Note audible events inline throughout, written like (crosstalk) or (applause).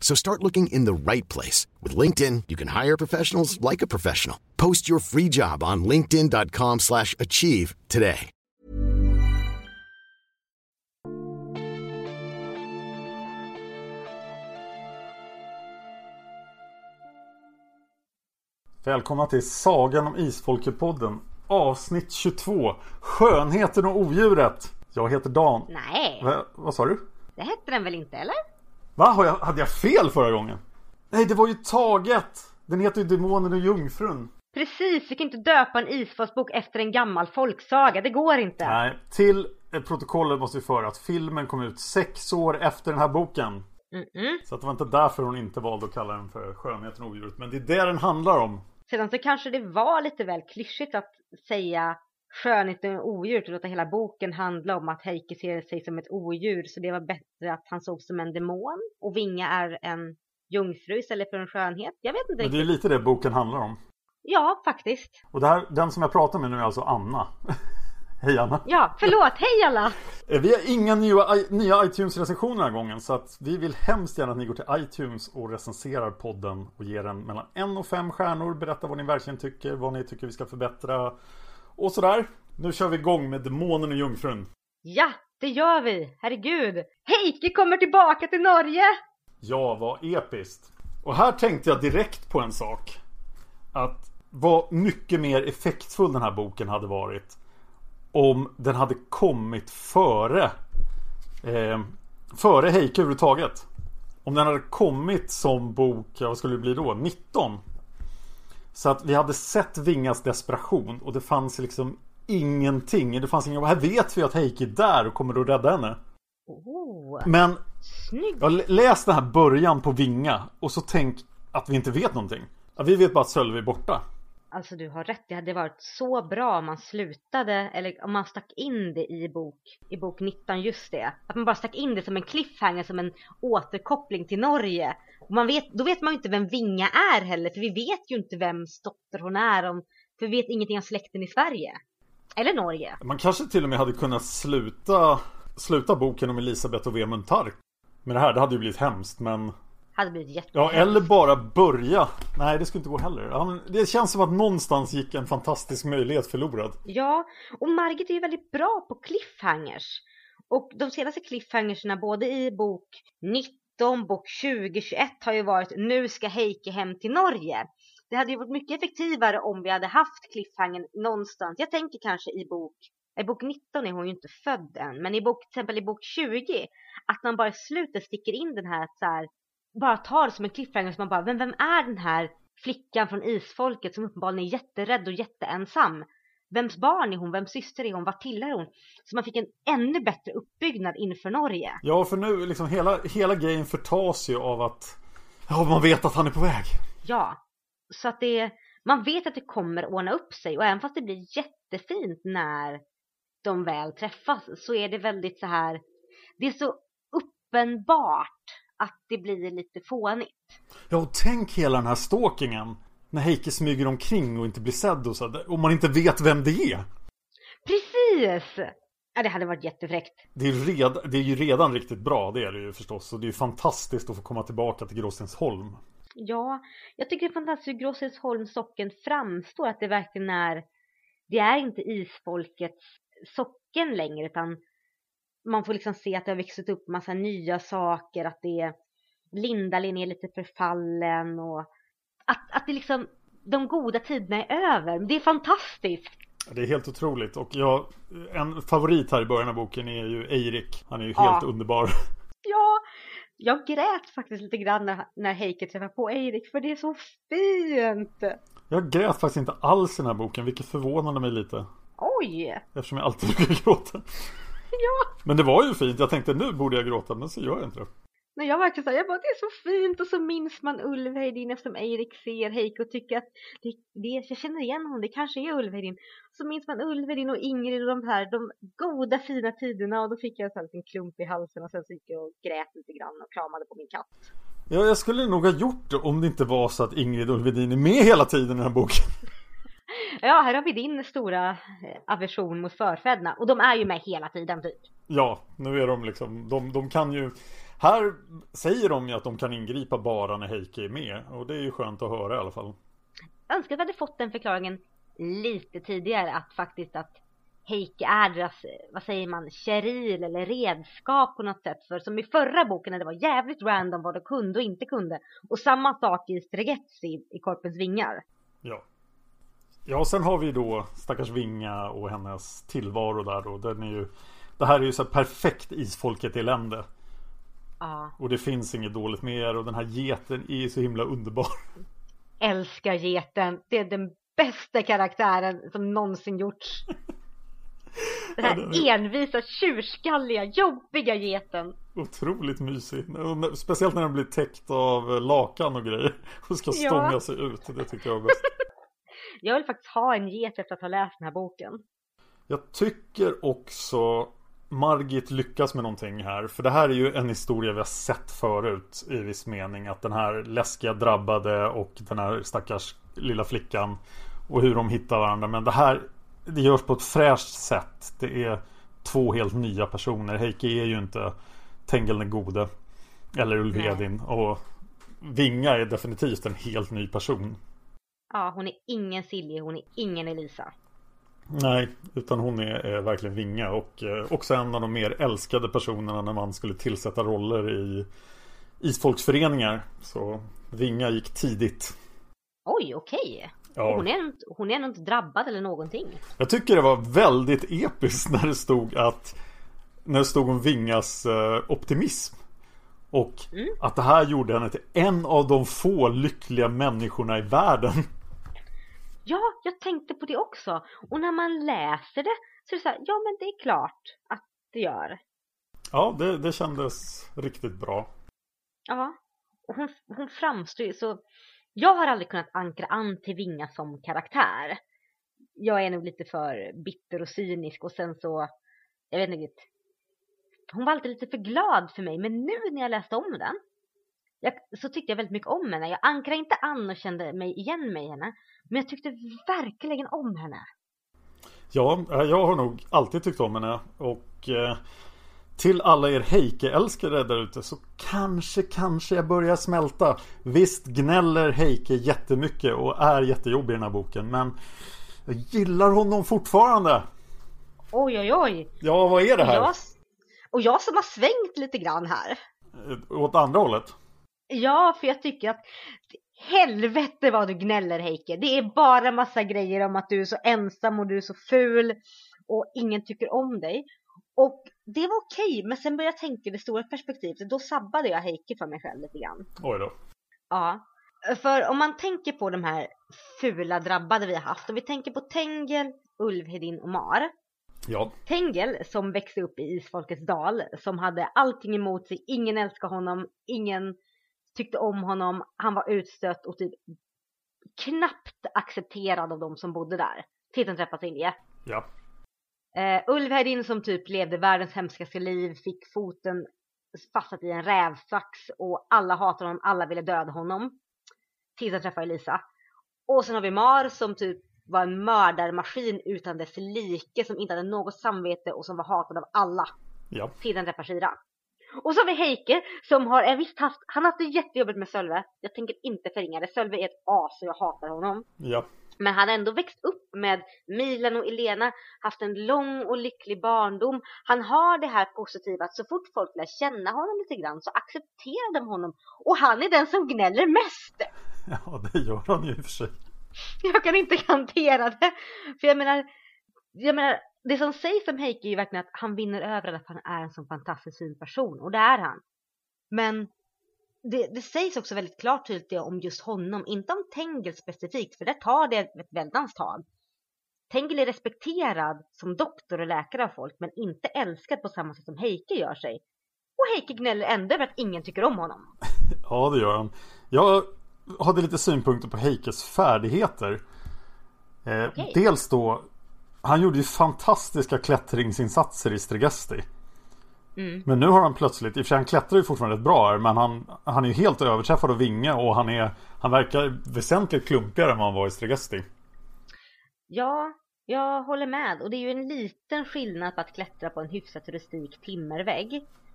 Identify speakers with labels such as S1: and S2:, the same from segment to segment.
S1: So start looking in the right place. With LinkedIn, you can hire professionals like a professional. Post your free job on linkedin.com slash achieve today.
S2: Välkomna till Sagan om Isfolket-podden Avsnitt 22 Skönheten och odjuret Jag heter Dan
S3: Nej,
S2: Va, Vad sa du?
S3: det hette den väl inte eller?
S2: Va? Har jag, hade jag fel förra gången? Nej, det var ju taget! Den heter ju Demonen och Jungfrun
S3: Precis, vi kan inte döpa en isfolksbok efter en gammal folksaga, det går inte.
S2: Nej, till protokollet måste vi föra att filmen kom ut sex år efter den här boken
S3: Mm-mm.
S2: Så att det var inte därför hon inte valde att kalla den för Skönheten och odjuret Men det är det den handlar om
S3: Sedan så kanske det var lite väl klyschigt att säga skönheten och odjuret och låta hela boken handla om att Heike ser sig som ett odjur så det var bättre att han såg som en demon och Vinga är en jungfru istället för en skönhet. Jag vet inte
S2: Men det är
S3: riktigt.
S2: lite det boken handlar om
S3: Ja, faktiskt.
S2: Och här, den som jag pratar med nu är alltså Anna (laughs) Hej Anna
S3: Ja, förlåt, hej alla!
S2: Eh, Vi har inga nya, nya iTunes-recensioner den här gången så att vi vill hemskt gärna att ni går till iTunes och recenserar podden och ger den mellan en och fem stjärnor. Berätta vad ni verkligen tycker, vad ni tycker vi ska förbättra och sådär. Nu kör vi igång med Demonen och Jungfrun.
S3: Ja, det gör vi! Herregud! Heike kommer tillbaka till Norge!
S2: Ja, vad episkt. Och här tänkte jag direkt på en sak. Att vad mycket mer effektfull den här boken hade varit om den hade kommit före eh, före Heike överhuvudtaget. Om den hade kommit som bok, vad skulle det bli då? 19. Så att vi hade sett Vingas desperation och det fanns liksom ingenting. Det fanns ingen, här vet vi att Heike är där och kommer att rädda henne.
S3: Oh,
S2: Men jag lä- läs den här början på Vinga och så tänk att vi inte vet någonting. Vi vet bara att Sölve är borta.
S3: Alltså du har rätt, det hade varit så bra om man slutade, eller om man stack in det i bok, i bok 19, just det. Att man bara stack in det som en cliffhanger, som en återkoppling till Norge. Och man vet, då vet man ju inte vem Vinga är heller, för vi vet ju inte vem dotter hon är, om, för vi vet ingenting om släkten i Sverige. Eller Norge.
S2: Man kanske till och med hade kunnat sluta, sluta boken om Elisabeth och Vemund Tark. Med det här, det hade ju blivit hemskt men...
S3: Hade blivit jätte.
S2: Ja, eller bara börja. Nej, det skulle inte gå heller. Ja, Det känns som att någonstans gick en fantastisk möjlighet förlorad.
S3: Ja, och Margit är ju väldigt bra på cliffhangers. Och de senaste cliffhangersna både i bok 19, bok 20, 21 har ju varit nu ska Heike hem till Norge. Det hade ju varit mycket effektivare om vi hade haft cliffhangern någonstans. Jag tänker kanske i bok, i bok 19 är hon ju inte född än, men i bok, till exempel i bok 20, att man bara i slutet sticker in den här att så här, bara tar det som en cliffhanger så man bara, vem, vem är den här flickan från isfolket som uppenbarligen är jätterädd och jätteensam? Vems barn är hon? Vems syster är hon? Vart tillhör hon? Så man fick en ännu bättre uppbyggnad inför Norge.
S2: Ja, för nu liksom hela, hela grejen förtas ju av att... Ja, man vet att han är på väg.
S3: Ja, så att det, man vet att det kommer ordna upp sig och även fast det blir jättefint när de väl träffas så är det väldigt så här, det är så uppenbart att det blir lite fånigt.
S2: Ja, och tänk hela den här stalkingen. När Heike smyger omkring och inte blir sedd och så. Och man inte vet vem det är.
S3: Precis! Ja, det hade varit jättefräckt.
S2: Det är, red, det är ju redan riktigt bra, det är det ju förstås. Och det är ju fantastiskt att få komma tillbaka till Gråstensholm.
S3: Ja, jag tycker det är fantastiskt hur Gråstensholms socken framstår. Att det verkligen är, det är inte isfolkets socken längre utan man får liksom se att det har vuxit upp massa nya saker. Att det är, Lindalen är lite förfallen och att, att det liksom, de goda tiderna är över. Det är fantastiskt.
S2: Det är helt otroligt och jag, en favorit här i början av boken är ju Eirik. Han är ju helt
S3: Ja.
S2: underbar. (laughs)
S3: Ja, jag grät faktiskt lite grann när, när Heike träffar på Erik för det är så fint.
S2: Jag grät faktiskt inte alls i den här boken, vilket förvånade mig lite.
S3: Oj!
S2: Eftersom jag alltid brukar gråta. (laughs)
S3: Ja,
S2: Men det var ju fint, jag tänkte nu borde jag gråta, men så gör jag inte det.
S3: när jag verkligen sa, jag bara det är så fint och så minns man Ulvhedin eftersom Erik ser Heike och tycker att det, det, jag känner igen honom, det kanske är Ulvhedin. Så minns man Ulvhedin och Ingrid och de här, de goda fina tiderna och då fick jag en liten klump i halsen och sen så gick jag och grät lite grann och kramade på min katt.
S2: Ja, jag skulle nog ha gjort det om det inte var så att Ingrid Ulvedin är med hela tiden i den här boken.
S3: Ja, här har vi din stora eh, aversion mot förfäderna och de är ju med hela tiden typ.
S2: Ja, nu är de liksom, de, de kan ju Här säger de ju att de kan ingripa bara när Heike är med Och det är ju skönt att höra i alla fall
S3: Jag önskar att vi hade fått den förklaringen lite tidigare att faktiskt att Heike är deras, eh, vad säger man, keril eller redskap på något sätt. För som i förra boken när det var jävligt random vad de kunde och inte kunde. Och samma sak i Stregetzi i Korpens vingar.
S2: Ja Ja, sen har vi då stackars Vinga och hennes tillvaro där då Den är ju Det här är ju så här perfekt isfolket-elände
S3: Ja,
S2: Och det finns inget dåligt med er och den här geten är så himla underbar
S3: älskar geten. Det är den bästa karaktären som någonsin gjorts. (laughs) Den
S2: Ja, den
S3: här
S2: är-
S3: envisa, tjurskalliga, jobbiga geten.
S2: Otroligt mysig Speciellt när den blir täckt av lakan och grejer Och ska
S3: Ja.
S2: stånga sig ut Det tycker jag är bäst
S3: Jag vill faktiskt ha en get efter att ha läst den här boken.
S2: Jag tycker också Margit lyckas med någonting här. För det här är ju en historia vi har sett förut i viss mening. Att den här läskiga drabbade och den här stackars lilla flickan. Och hur de hittar varandra. Men det här det görs på ett fräscht sätt. Det är två helt nya personer. Heike är ju inte Tengel den gode. Eller Ulvedin. Och Vinga är definitivt en helt ny person.
S3: Ja, hon är ingen Silje, hon är ingen Elisa.
S2: Nej, utan hon är, är verkligen Vinga och eh, också en av de mer älskade personerna när man skulle tillsätta roller i isfolksföreningar. Så Vinga gick tidigt.
S3: Oj, okej.
S2: Ja.
S3: Hon, är, hon är nog inte drabbad eller någonting.
S2: Jag tycker det var väldigt episkt när det stod att när det stod om Vingas eh, optimism. Och att det här gjorde henne till en av de få lyckliga människorna i världen.
S3: Ja, jag tänkte på det också. Och när man läser det så är det så här, ja men det är klart att det gör.
S2: Ja, det, det kändes riktigt bra.
S3: Ja, och hon, hon framstår ju så... Jag har aldrig kunnat ankra an till Vinga som karaktär. Jag är nog lite för bitter och cynisk och sen så... Jag vet inte riktigt. Hon var alltid lite för glad för mig, men nu när jag läste om den jag, så tyckte jag väldigt mycket om henne. Jag ankrade inte an och kände mig igen i henne. Men jag tyckte verkligen om henne.
S2: Ja, eh, jag har nog alltid tyckt om henne och eh, till alla er Heike-älskare där ute så kanske, kanske jag börjar smälta. Visst gnäller Heike jättemycket och är jättejobbig i den här boken men jag gillar honom fortfarande.
S3: Oj, oj, oj.
S2: Ja, vad är det
S3: Och
S2: här?
S3: jag, och jag som har svängt lite grann här.
S2: Eh, Åt andra hållet?
S3: Ja, för jag tycker att helvete vad du gnäller Heike. Det är bara massa grejer om att du är så ensam och du är så ful och ingen tycker om dig. Och det var okej, men sen började jag tänka i det stora perspektivet. Då sabbade jag Heike för mig själv lite grann.
S2: Oj då.
S3: Ja, för om man tänker på de här fula drabbade vi har haft. Om vi tänker på Tengel, Ulvhedin och Mar.
S2: Ja,
S3: Tengel som växte upp i Isfolkets dal, som hade allting emot sig, ingen älskade honom, ingen tyckte om honom, han var utstött och typ knappt accepterad av de som bodde där. Tills han träffade Silje.
S2: ja.
S3: Uh, Ulvhedin som typ levde världens hemskaste liv, fick foten fastsatt i en rävsax och alla hatade honom, alla ville döda honom. Tills han träffade Elisa. Och sen har vi Mar som typ var en mördarmaskin utan dess like som inte hade något samvete och som var hatad av alla.
S2: Ja.
S3: Till den träffar Shira. Och så har vi Heike som har en visst haft, han har haft det jättejobbigt med Sölve. Jag tänker inte förringa det. Sölve är ett as och jag hatar honom.
S2: Ja.
S3: Men han har ändå växt upp med Milan och Elena, haft en lång och lycklig barndom. Han har det här positiva att så fort folk lär känna honom lite grann så accepterar de honom. Och han är den som gnäller mest. (laughs)
S2: Ja, det gör han ju i och för sig.
S3: Jag kan inte garantera det. För jag menar, jag menar, det som sägs om Heike är ju verkligen att han vinner över att han är en sån fantastiskt fin person. Och det är han. Men det, det sägs också väldigt klart tydligt om just honom. Inte om Tengel specifikt, för där tar det ett väldans tag. Tengel är respekterad som doktor och läkare av folk, men inte älskad på samma sätt som Heike gör sig. Och Heike gnäller ändå över att ingen tycker om honom. (laughs)
S2: Ja, det gör han. Jag hade lite synpunkter på Heikes färdigheter. Eh,
S3: Okej.
S2: Dels då, han gjorde ju fantastiska klättringsinsatser i Stregesti.
S3: Mm.
S2: Men nu har han plötsligt, i och för sig han klättrar ju fortfarande rätt bra här, men han, han är ju helt överträffad av Vinge och han är, han verkar väsentligt klumpigare än vad han var i Stregesti.
S3: Ja, jag håller med. Och det är ju en liten skillnad på att klättra på en hyfsat rustik timmervägg.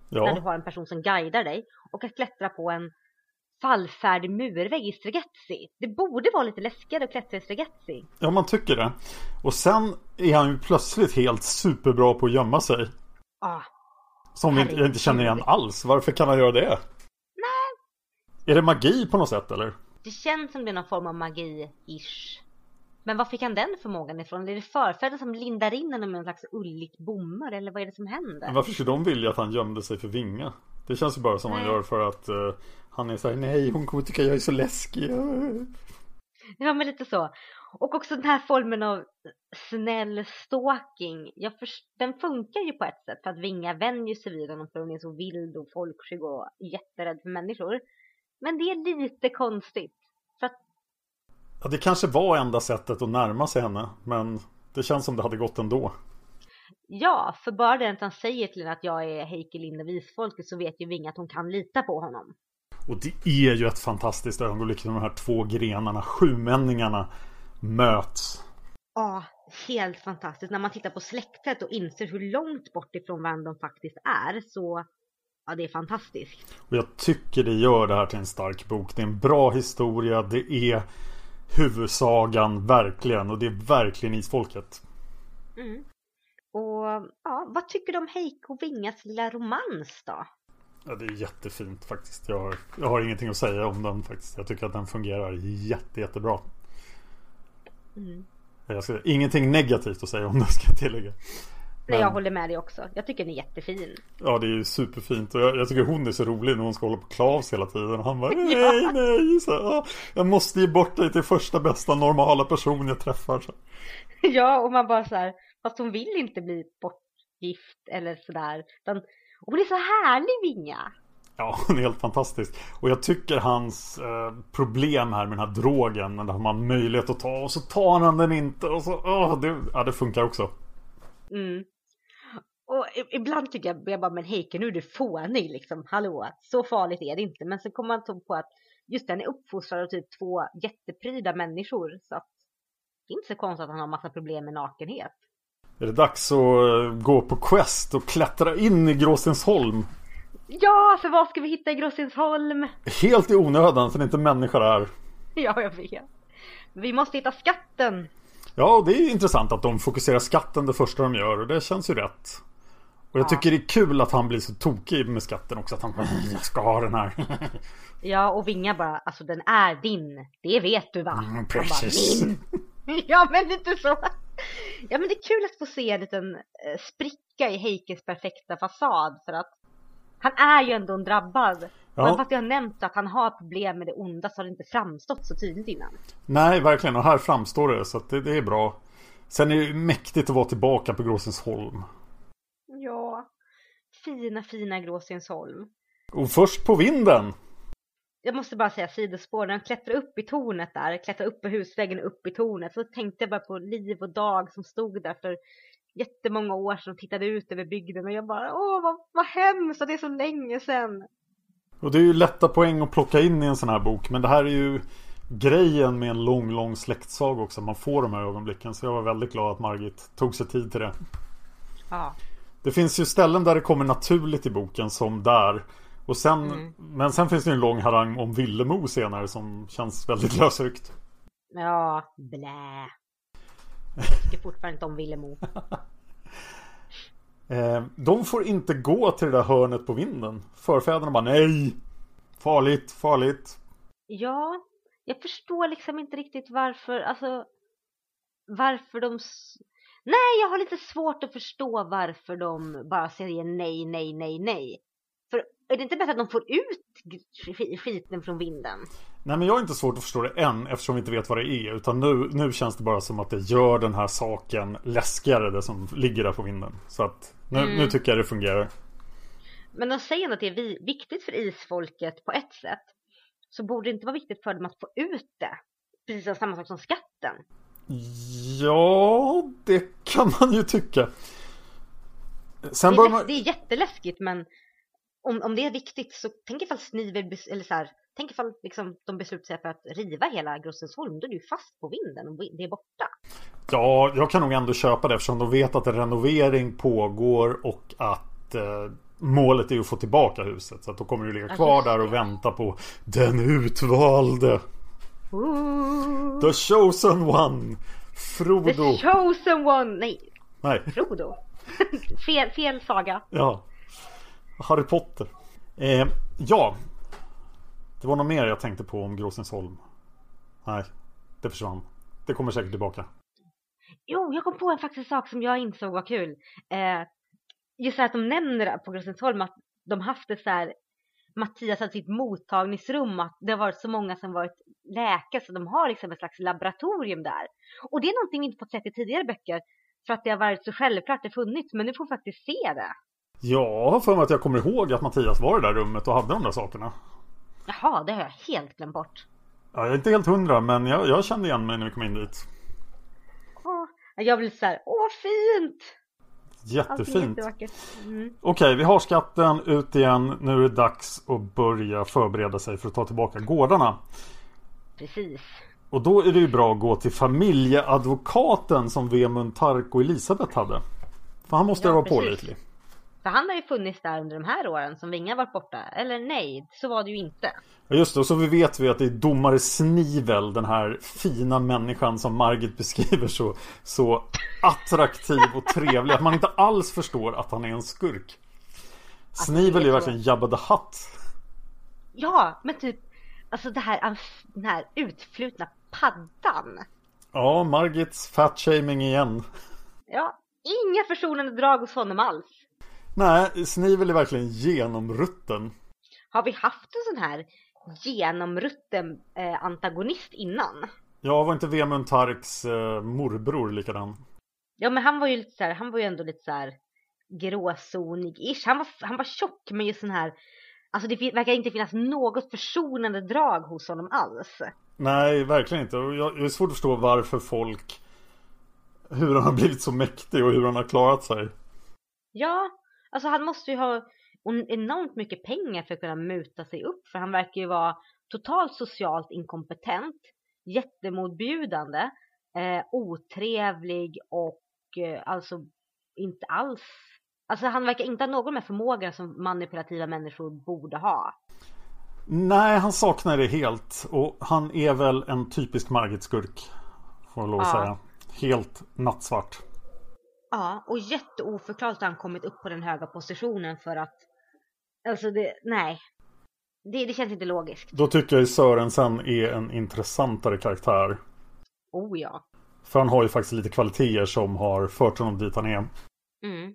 S3: När du
S2: Ja,
S3: har en person som guidar dig. Och att klättra på en fallfärdig murvägg i Stregetsi. Det borde vara lite läskigare att klättra i Stregetsi.
S2: ja, man tycker det. Och sen är han ju plötsligt helt superbra på att gömma sig.
S3: Ah,
S2: Som vi inte, jag inte känner igen alls. Varför kan han göra det? Nej. Är det magi på något sätt eller?
S3: det känns som det är någon form av magi-ish. Men var fick han den förmågan ifrån? Är det förfäder som lindar in honom med en slags ulligt bomull? Eller vad är det som händer?
S2: Men varför skulle de vilja att han gömde sig för Vinga? Det känns ju bara som han
S3: Nej.
S2: gör för att eh, han är såhär Nej hon kommer tycka jag är så läskig
S3: Ja, men lite så. Och också den här formen av snäll stalking. Den funkar ju på ett sätt för att Vinga vänjer sig vid honom för hon är så vild och folkskygg och jätterädd för människor. Men det är lite konstigt. För att,
S2: Ja det kanske var enda sättet att närma sig henne Men det känns som det hade gått ändå
S3: ja, för bara det att han säger till henne att jag är Heike Linde Visfolket så vet ju Vinga att hon kan lita på honom.
S2: Och det är ju ett fantastiskt ögonblick när de här två grenarna, sjumänningarna möts
S3: Ja, helt fantastiskt. När man tittar på släktet och inser hur långt bort ifrån varandra de faktiskt är så ja, det är fantastiskt.
S2: Och jag tycker det gör det här till en stark bok Det är en bra historia Det är huvudsagan verkligen Och det är verkligen Isfolket
S3: Mm. Och ja, vad tycker du om Heike och Vingas lilla romans då?
S2: Ja, det är jättefint faktiskt. Jag har, jag har ingenting att säga om den faktiskt. Jag tycker att den fungerar jätte, jättebra.
S3: Mm.
S2: Jag ska, ingenting negativt att säga om den ska jag tillägga.
S3: Nej, jag
S2: Men-
S3: håller med dig också. Jag tycker den är jättefin.
S2: Ja, det är ju superfint. Och jag, jag tycker hon är så rolig när hon ska hålla på Klavs hela tiden. Och han bara (laughs) nej, nej. Så, här, "Ah, jag måste ge bort dig till första bästa normala person jag träffar. Så. (laughs)
S3: ja, och man bara så här, fast hon vill inte bli bortgift eller sådär. Utan, hon är så härlig Vinga.
S2: Ja, (laughs) hon är helt fantastisk. Och jag tycker hans eh, problem här med den här drogen. När man har möjlighet att ta och så tar han den inte. Och så, åh, det, ja, det funkar också.
S3: Mm. Och ibland tycker jag, jag bara, men Heike nu är du fånig liksom, hallå, så farligt är det inte. Men så kommer man på att just den är uppfostrad av typ två jättepryda människor. Så att det är inte så konstigt att han har massa problem med nakenhet.
S2: Är det dags att eh, gå på quest och klättra in i Gråstensholm?
S3: Ja, för vad ska vi hitta i Gråstensholm?
S2: Helt i onödan, för det är inte människor här. (laughs)
S3: Ja, jag vet. Vi måste hitta skatten.
S2: Ja, och det är intressant att de fokuserar skatten det första de gör och det känns ju rätt. Och jag
S3: Ja.
S2: tycker det är kul att han blir så tokig med skatten också. Att han bara, jag ska ha den här. (laughs)
S3: Ja, och Vinga bara, alltså den är din. Det vet du va?
S2: Mm, precis.
S3: Bara, min. (laughs) ja, men lite så. (laughs) Ja, men det är kul att få se en liten eh, spricka i Heikes perfekta fasad för att han är ju ändå en drabbad.
S2: Ja.
S3: Och även fast jag har nämnt att han har problem med det onda så har det inte framstått så tydligt innan.
S2: Nej, verkligen. Och här framstår det. Så det, det är bra. Sen är det mäktigt att vara tillbaka på Gråstensholm.
S3: Ja, fina, fina Gråstensholm.
S2: Och först på vinden.
S3: jag måste bara säga sidospår, när han klättrar upp i tornet där, klättrar upp på husväggen upp i tornet, så tänkte jag bara på Liv och Dag som stod där för jättemånga år sedan och tittade ut över bygden och jag bara, åh vad, vad hemskt och det är så länge sedan.
S2: Och det är ju lätta poäng att plocka in i en sån här bok. Men det här är ju grejen med en lång, lång släktsaga också. Man får de här ögonblicken. Så jag var väldigt glad att Margit tog sig tid till det.
S3: Ja.
S2: Det finns ju ställen där det kommer naturligt i boken som där. Och sen,
S3: Mm.
S2: Men sen finns det en lång harang om Villemo senare som känns väldigt lösryckt.
S3: Ja, blä. Jag tycker fortfarande inte om Villemo. (laughs)
S2: Eh, de får inte gå till det där hörnet på vinden. Förfäderna bara nej. Farligt, farligt.
S3: Ja, jag förstår liksom inte riktigt varför, alltså varför de... Nej, jag har lite svårt att förstå varför de bara säger nej, nej, nej, nej. För är det inte bättre att de får ut sk- skiten från vinden?
S2: Nej men jag har inte svårt att förstå det än eftersom vi inte vet vad det är. Utan nu, nu känns det bara som att det gör den här saken läskigare det som ligger där på vinden. Så att nu,
S3: Mm.
S2: nu tycker jag det fungerar.
S3: Men de säger att det är vi- viktigt för isfolket på ett sätt. Så borde det inte vara viktigt för dem att få ut det. Precis samma sak som skatten.
S2: Ja, det kan man ju tycka.
S3: Det
S2: Sen
S3: är,
S2: bör
S3: läs-
S2: man...
S3: det är jätteläskigt men om, om det är viktigt så tänk ifall Snivel, bes- eller så här, tänk ifall liksom de beslutar sig för att riva hela Grossensholm, då är du fast på vinden och det är borta.
S2: Ja, jag kan nog ändå köpa det eftersom de vet att en renovering pågår och att eh, målet är att få tillbaka huset. Så att då kommer du ligga kvar där och vänta på den utvalde.
S3: Ooh,
S2: The chosen one. Frodo.
S3: the chosen one! Nej,
S2: Nej,
S3: Frodo. (laughs) fel, fel saga.
S2: ja. Harry Potter. Eh, ja. Det var något mer jag tänkte på om Gråsensholm. Nej, det försvann. Det kommer säkert tillbaka.
S3: Jo, jag kom på en faktiskt sak som jag insåg var kul. Eh, just att de nämner på Grossensholm att de haft det så här Mattias hade sitt mottagningsrum att det har varit så många som varit läkare så de har liksom ett slags laboratorium där. Och det är någonting vi inte fått sett i tidigare böcker för att det har varit så självklart det funnits men nu får vi faktiskt se det.
S2: Har för att jag kommer ihåg att Mattias var i det där rummet och hade de där sakerna.
S3: Jaha, det har jag helt glömt bort.
S2: Ja, jag är inte helt hundra men jag, jag kände igen mig när vi kom in dit.
S3: Åh, jag blir så här, åh fint! Allting är
S2: Jättefint.
S3: Mm.
S2: Okej, vi har skatten ut igen. Nu är det dags att börja förbereda sig för att ta tillbaka gårdarna.
S3: Precis.
S2: Och då är det ju bra att gå till familjeadvokaten som Vemund Tark och Elisabeth hade. För han måste
S3: Ja,
S2: vara
S3: precis.
S2: pålitlig.
S3: För han har ju funnits där under de här åren som Vinga varit borta. Eller nej, så var det ju inte.
S2: Ja just det, och så vi vet vi att det är domare Snivel, den här fina människan som Margit beskriver så, så attraktiv och trevlig att man inte alls förstår att han är en skurk. Snivel är
S3: är
S2: verkligen Jabba the Hutt.
S3: Ja, men typ alltså det här, den här utflutna paddan.
S2: Ja, Margits fatshaming igen.
S3: Ja, inga försonande drag hos honom alls.
S2: Nej, Snivel är verkligen genomrutten.
S3: Har vi haft en sån här genomrutten eh, antagonist innan?
S2: Ja, var inte Vemund Tarks eh, morbror likadan?
S3: Ja, men han var ju lite så här, han var ju ändå lite så här gråzonig-ish. Han var, han var tjock men just sån här, alltså det verkar inte finnas något försonande drag hos honom alls.
S2: Nej, verkligen inte. Och jag, det är svårt att förstå varför folk... Hur han har blivit så mäktig och hur han har klarat sig.
S3: Ja, alltså han måste ju ha en- enormt mycket pengar för att kunna muta sig upp. För han verkar ju vara totalt socialt inkompetent, jättemotbjudande, eh, otrevlig och eh, alltså inte alls... Alltså han verkar inte ha någon med förmågan som manipulativa människor borde ha.
S2: Nej, han saknar det helt. Och han är väl en typisk Margit-skurk. Får jag lov att
S3: Ja.
S2: säga. Helt nattsvart.
S3: Ja, och jätteoförklarligt har han kommit upp på den höga positionen för att... Alltså det, nej. Det, det känns inte logiskt.
S2: Då tycker jag Sörensen är en intressantare karaktär.
S3: Oh ja.
S2: För han har ju faktiskt lite kvaliteter som har fört honom dit han är.
S3: Mm.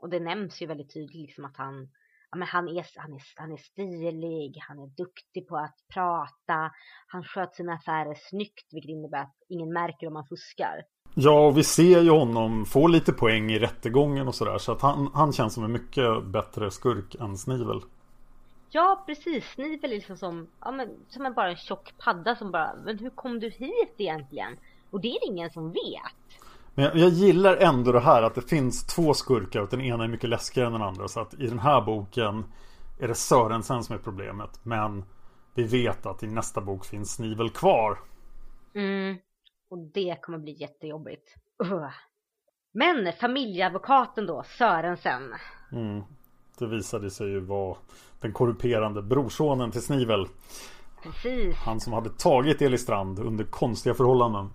S3: Och det nämns ju väldigt tydligt liksom att han, ja, men han, är, han, är, han är stilig, han är duktig på att prata, han sköter sina affärer snyggt vilket innebär att ingen märker om han fuskar.
S2: Ja, och vi ser ju honom få lite poäng i rättegången och sådär. Så att han, han känns som en mycket bättre skurk än Snivel.
S3: Ja precis, Snivel är liksom som, ja, men, som en bara en tjock padda som bara, men hur kom du hit egentligen? Och det är det ingen som vet.
S2: Men jag, jag gillar ändå det här att det finns två skurkar och den ena är mycket läskigare än den andra. Så att i den här boken är det Sörensen som är problemet. Men vi vet att i nästa bok finns Snivel kvar.
S3: Mm. Och det kommer bli jättejobbigt. Uh. Men familjeadvokaten då, Sörensen.
S2: Mm. Det visade sig ju vara den korrumperande brorsonen till Snivel.
S3: Precis.
S2: Han som hade tagit Elistrand under konstiga förhållanden.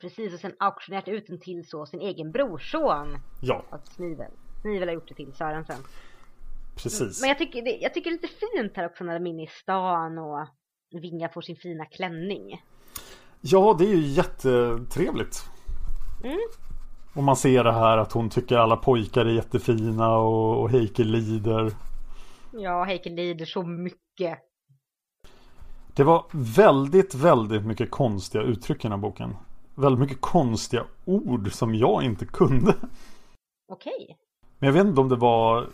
S3: Precis, och sen auktionerat ut den till så sin egen brorson.
S2: Ja,
S3: Av Snivel. Snivel har gjort det till Sörensen.
S2: precis.
S3: Men jag tycker, det, jag tycker det är lite fint här också när de är inne i stan och Vinga får sin fina klänning.
S2: Ja, det är ju jättetrevligt.
S3: Mm.
S2: Och man ser det här att hon tycker alla pojkar är jättefina och, och Heike lider.
S3: Ja, Heike lider så mycket.
S2: Det var väldigt, väldigt mycket konstiga uttryck i den här boken. Väldigt mycket konstiga ord som jag inte kunde.
S3: Okej.
S2: Men jag vet inte om det var eh,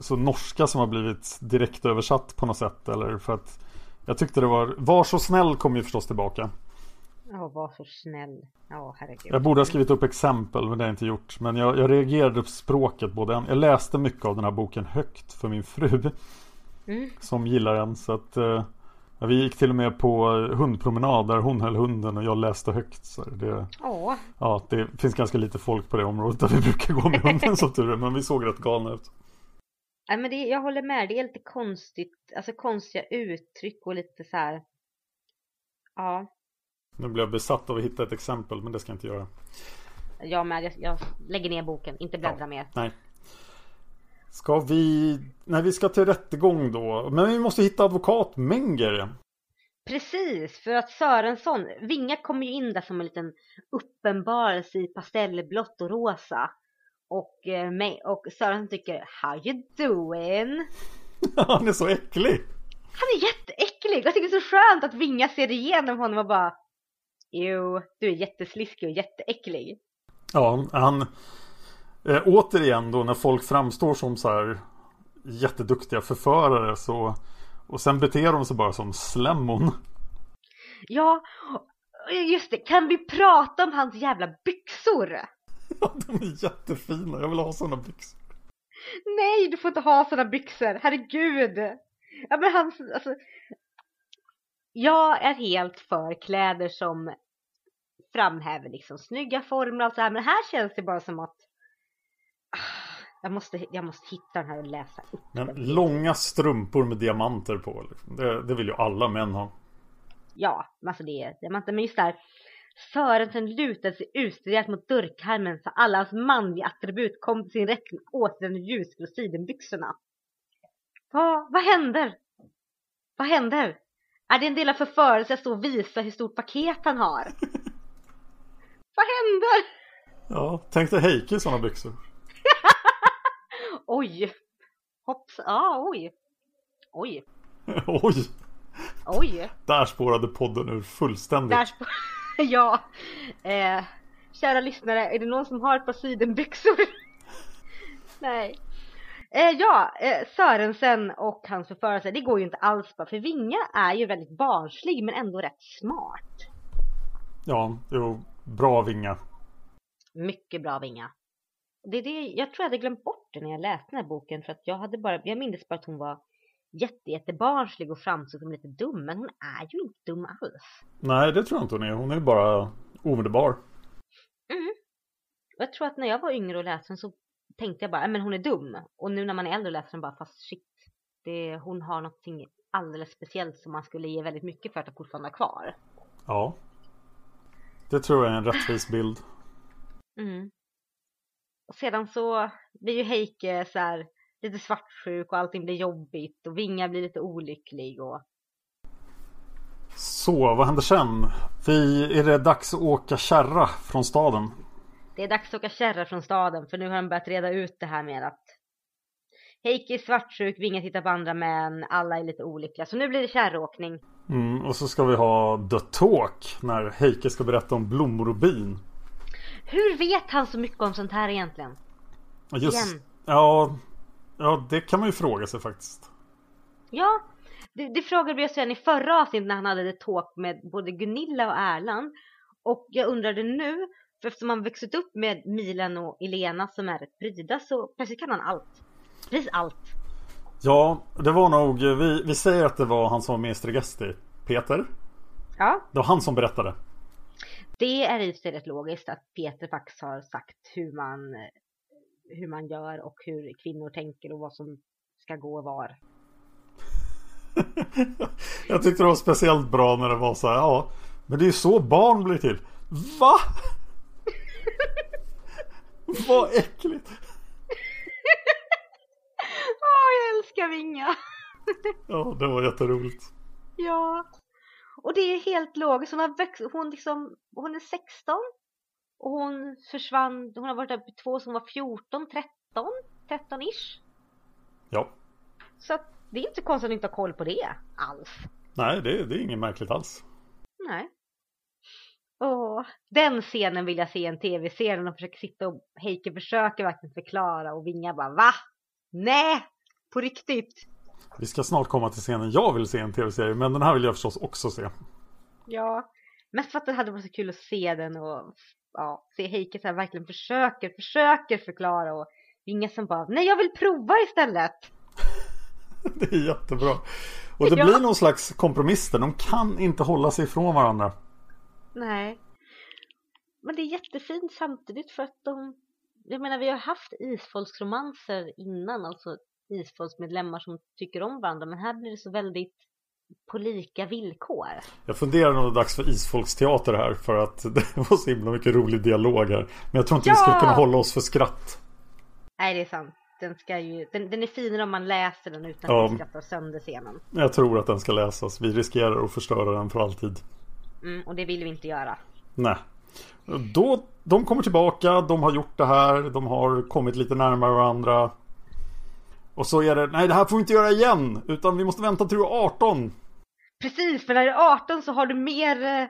S2: så norska som har blivit direkt översatt på något sätt eller för att jag tyckte det var Var så snäll kom ju förstås tillbaka.
S3: Ja, var så snäll. Ja, herregud.
S2: Jag borde ha skrivit upp exempel men det har jag inte gjort. Men jag, jag reagerade på språket både Jag läste mycket av den här boken högt för min fru.
S3: Mm.
S2: Som gillar den så att eh, ja, Vi gick till och med på hundpromenad där hon höll hunden och jag läste högt. Så det,
S3: Åh,
S2: ja, det finns ganska lite folk på det området där vi brukar gå med (laughs) hunden som tur är. Men vi såg rätt galna ut.
S3: Nej men det, jag håller med, det är lite konstigt, alltså konstiga uttryck och lite så här. Ja,
S2: Nu blev jag besatt av att hitta ett exempel men det ska jag inte göra.
S3: jag med, jag, jag lägger ner boken, inte bläddra
S2: Ja.
S3: mer.
S2: Nej. Ska vi... Nej, vi ska till rättegång då. Men vi måste hitta advokat Menger.
S3: Precis, för att Sörensson, Vinga kommer ju in där som en liten uppenbarelse i pastellblått och rosa. Och, eh, och Sörensson tycker How you doing? (laughs)
S2: Han är så äcklig.
S3: Han är jätteäcklig! Jag tycker det är så skönt att Vinga ser igenom honom och bara Jo, du är jättesliskig och jätteäcklig.
S2: Ja, han... Eh, återigen då när folk framstår som så här jätteduktiga förförare så... Och sen beter de sig bara som slemmon.
S3: Ja, just det. Kan vi prata om hans jävla byxor?
S2: Ja, de är jättefina. Jag vill ha sådana byxor.
S3: Nej, du får inte ha sådana byxor. Herregud. Ja, men hans, alltså. Jag är helt för kläder som framhäver liksom snygga former och allt så här. Men här känns det bara som att jag måste, jag måste hitta den här och läsa upp
S2: Men
S3: den.
S2: långa strumpor med diamanter på. Liksom. Det, det vill ju alla män ha.
S3: Ja, alltså det är, inte, men just där. Sörensen lutade sig utstuderat mot dörrkarmen så alla hans manliga attribut kom till sin rätt åt den ljusblå sidenbyxorna. Vad, vad händer? Vad händer? Är det en del av förförelsen att stå och visa hur stort paket han har? (laughs) vad händer?
S2: Ja, tänk dig Heike i sådana byxor.
S3: Oj! Hoppsan, ah, oj! Oj, (laughs)
S2: Oj!
S3: oj!
S2: Där spårade podden ur fullständigt.
S3: Där sp- (laughs) ja. Eh, kära lyssnare, är det någon som har ett par sidenbyxor? (laughs) Nej. Eh, ja, eh, Sörensen och hans förförelse, det går ju inte alls bra. För Vinga är ju väldigt barnslig men ändå rätt smart.
S2: Ja, jo, bra vinga.
S3: Mycket bra Vinga. Det är det, jag tror jag hade glömt bort det när jag läste den här boken för att jag hade bara, jag minns bara att hon var jätte, jättebarnslig och framstod som lite dum men hon är ju inte dum alls.
S2: Nej, det tror jag inte hon är. Hon är bara omedelbar.
S3: Och jag tror att när jag var yngre och läste den så tänkte jag bara, "Nej, men hon är dum. Och nu när man är äldre och läser den bara, fast shit. Det, hon har någonting alldeles speciellt som man skulle ge väldigt mycket för att fortfarande ha kvar.
S2: Ja. Det tror jag är en rättvis bild.
S3: Mm. Och sedan så blir ju Heike så här lite svartsjuk och allting blir jobbigt och Vinga blir lite olycklig och
S2: Så, vad händer sen? Vi, är det dags att åka kärra från staden?
S3: det är dags att åka kärra från staden för nu har de börjat reda ut det här med att Heike är svartsjuk, Vinga tittar på andra män, alla är lite olyckliga. Så nu blir det kärråkning.
S2: Mm, och så ska vi ha The Talk när Heike ska berätta om blommor och bin.
S3: Hur vet han så mycket om sånt här egentligen?
S2: Just,
S3: Igen.
S2: ja, ja, det kan man ju fråga sig faktiskt.
S3: Ja, det, det frågade vi oss redan i förra avsnittet när han hade ett talk med både Gunilla och Erland. Och jag undrade nu, för eftersom han vuxit upp med Milan och Elena som är rätt bryda så plötsligt kan han allt. Precis allt.
S2: Ja, det var nog, vi, vi säger att det var han som var med i Stregesti. Peter?
S3: Ja,
S2: Det var han som berättade.
S3: Det är i sig rätt logiskt att Peter faktiskt har sagt hur man, hur man gör och hur kvinnor tänker och vad som ska gå var. (laughs)
S2: Jag tyckte det var speciellt bra när det var så här, ja, men det är ju så barn blir till. Va? (laughs) Vad äckligt. (laughs)
S3: Åh, jag älskar Vinga!
S2: Ja, det var jätteroligt.
S3: Ja. Och det är helt logiskt. Hon, har växt, hon, liksom, hon är 16 och hon försvann. Hon har varit där på två som var 14, 13, 13-ish.
S2: Ja.
S3: Så att det är inte konstigt att inte ha koll på det alls.
S2: Nej, det, det är inget märkligt alls.
S3: Nej. Åh, den scenen vill jag se i en tv-serie. när De försöker sitta och Heike försöker verkligen förklara och Vinga bara va? Nej, på riktigt.
S2: Vi ska snart komma till scenen jag vill se en tv-serie, men den här vill jag förstås också se.
S3: Ja, mest för att det hade varit så kul att se den och ja, se Heike så här verkligen försöker, försöker förklara och Vinga som bara nej jag vill prova istället. (laughs)
S2: Det är jättebra. Och det
S3: Ja.
S2: blir någon slags kompromiss där. De kan inte hålla sig ifrån varandra.
S3: Nej. Men det är jättefint samtidigt för att de, jag menar vi har haft isfolksromanser innan, alltså isfolksmedlemmar som tycker om varandra, men här blir det så väldigt på lika villkor.
S2: Jag funderar nog dags för isfolksteater här för att (laughs) det var så himla mycket rolig dialog här. Men jag tror inte vi skulle
S3: Ja!
S2: kunna hålla oss för skratt.
S3: Nej, det är sant. Den, ska ju, den, den är finare om man läser den utan
S2: Ja.
S3: att skratta sönder scenen.
S2: Jag tror att den ska läsas. Vi riskerar att förstöra den för alltid.
S3: Mm, och det vill vi inte göra.
S2: Nej. Då, de kommer tillbaka, de har gjort det här, de har kommit lite närmare varandra. Och så är det, nej det här får vi inte göra igen, utan vi måste vänta till du är 18.
S3: Precis, för när du är 18 så har du mer, eh,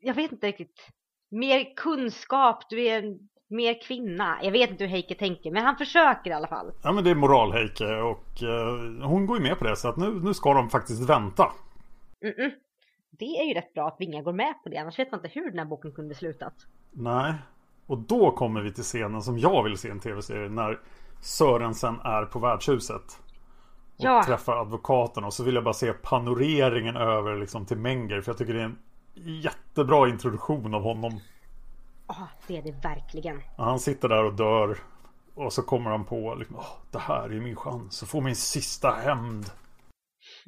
S3: jag vet inte riktigt, mer kunskap, du är en, mer kvinna. Jag vet inte hur Heike tänker, men han försöker i alla fall.
S2: Ja men det är moral-Heike och eh, hon går ju med på det så att nu, nu ska de faktiskt vänta.
S3: Mm-mm. Det är ju rätt bra att Vinga går med på det, annars vet man inte hur den här boken kunde slutat.
S2: Nej. Och då kommer vi till scenen som jag vill se i en tv-serie när Sörensen är på värdshuset. Och
S3: Ja.
S2: träffar advokaten och så vill jag bara se panoreringen över liksom till Menger för jag tycker det är en jättebra introduktion av honom.
S3: Ja, det är det verkligen.
S2: Han sitter där och dör och så kommer han på liksom, "Åh, det här är min chans att få min sista hämnd.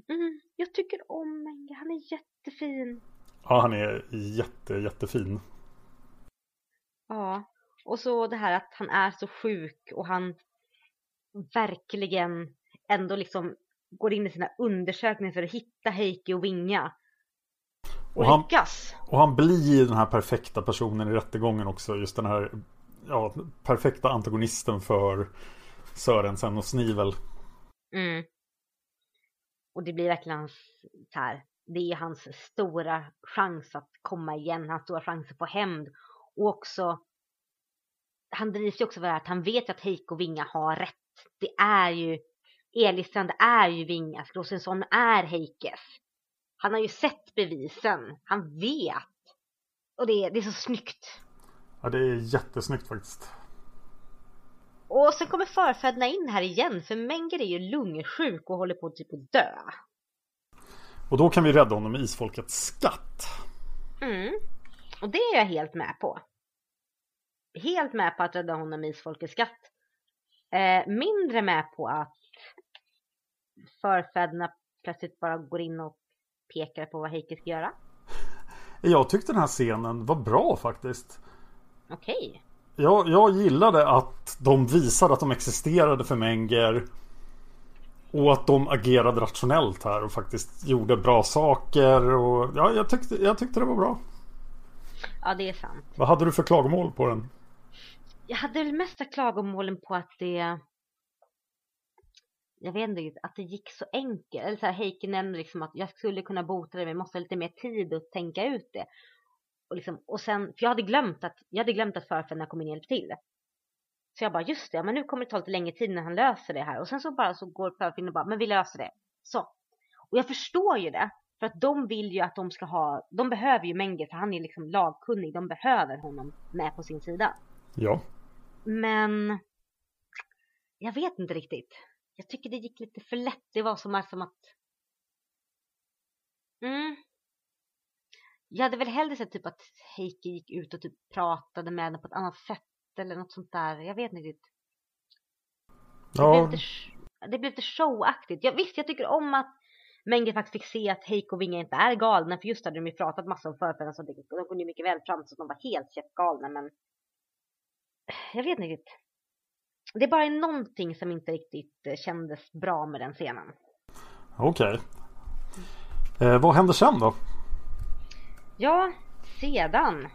S3: Mm, jag tycker om Menge, han är jättefin.
S2: Ja, han är jätte, jättefin.
S3: Ja, och så det här att han är så sjuk och han verkligen ändå liksom går in i sina undersökningar för att hitta Heike och Vinga. Och,
S2: Och han-
S3: lyckas.
S2: Och han blir den här perfekta personen i rättegången också. Just den här ja, perfekta antagonisten för Sörensen och Snivel.
S3: Mm. Och det blir verkligen hans, så här, det är hans stora chans att komma igen, hans stora chans att få hämnd. Och också, han drivs ju också av det här att han vet att Heike och Vinga har rätt. Det är ju, Elistrand är ju Vingas, Rosensson är Heikes. Han har ju sett bevisen, han vet. Och det, är- det är så snyggt.
S2: Ja, det är jättesnyggt faktiskt.
S3: Och sen kommer förfäderna in här igen, för Menger är ju lungsjuk och håller på typ att dö.
S2: Och då kan vi rädda honom med isfolkets skatt.
S3: Mm. Och det är jag helt med på. Helt med på att rädda honom i Isfolkets skatt. Eh, mindre med på att förfäderna plötsligt bara går in och pekar på vad Heike ska göra.
S2: Jag tyckte den här scenen var bra faktiskt.
S3: Okej.
S2: Jag, jag gillade att de visade att de existerade för Menger. Och att de agerade rationellt här och faktiskt gjorde bra saker. Och, ja, jag, tyckte, jag tyckte det var bra.
S3: Ja, det är sant.
S2: Vad hade du för klagomål på den?
S3: Jag hade väl mesta klagomålen på att det... Jag vet inte riktigt, att det gick så enkelt. Eller så här, Heike nämnde liksom att jag skulle kunna bota det, men jag måste ha lite mer tid att tänka ut det. Och, liksom, och sen, för jag hade glömt att, jag hade glömt att förfäderna kom in och hjälpte till. Så jag bara, just det, men nu kommer det ta lite längre tid när han löser det här. Och sen så bara så går förfäderna och bara, men vi löser det. Så. Och jag förstår ju det. För att de vill ju att de ska ha, de behöver ju Menger för han är liksom lagkunnig. De behöver honom med på sin sida.
S2: Ja.
S3: Men jag vet inte riktigt. jag tycker det gick lite för lätt. Det var som, som att... Mm. Jag hade väl hellre sett typ att Heike gick ut och typ pratade med henne på ett annat sätt eller något sånt där. Jag vet inte riktigt. Det,
S2: Ja,
S3: blev, lite, det blev lite showaktigt. Jag, visst, jag tycker om att Menge faktiskt fick se att Heike och Vinga inte är galna. För just hade de ju pratat massa om förfäderna. Så de kunde ju mycket väl framstå att de var helt käppgalna. Men jag vet inte riktigt. Det är bara någonting som inte riktigt eh, kändes bra med den scenen.
S2: okej. Eh, vad händer sen då?
S3: Ja, sedan.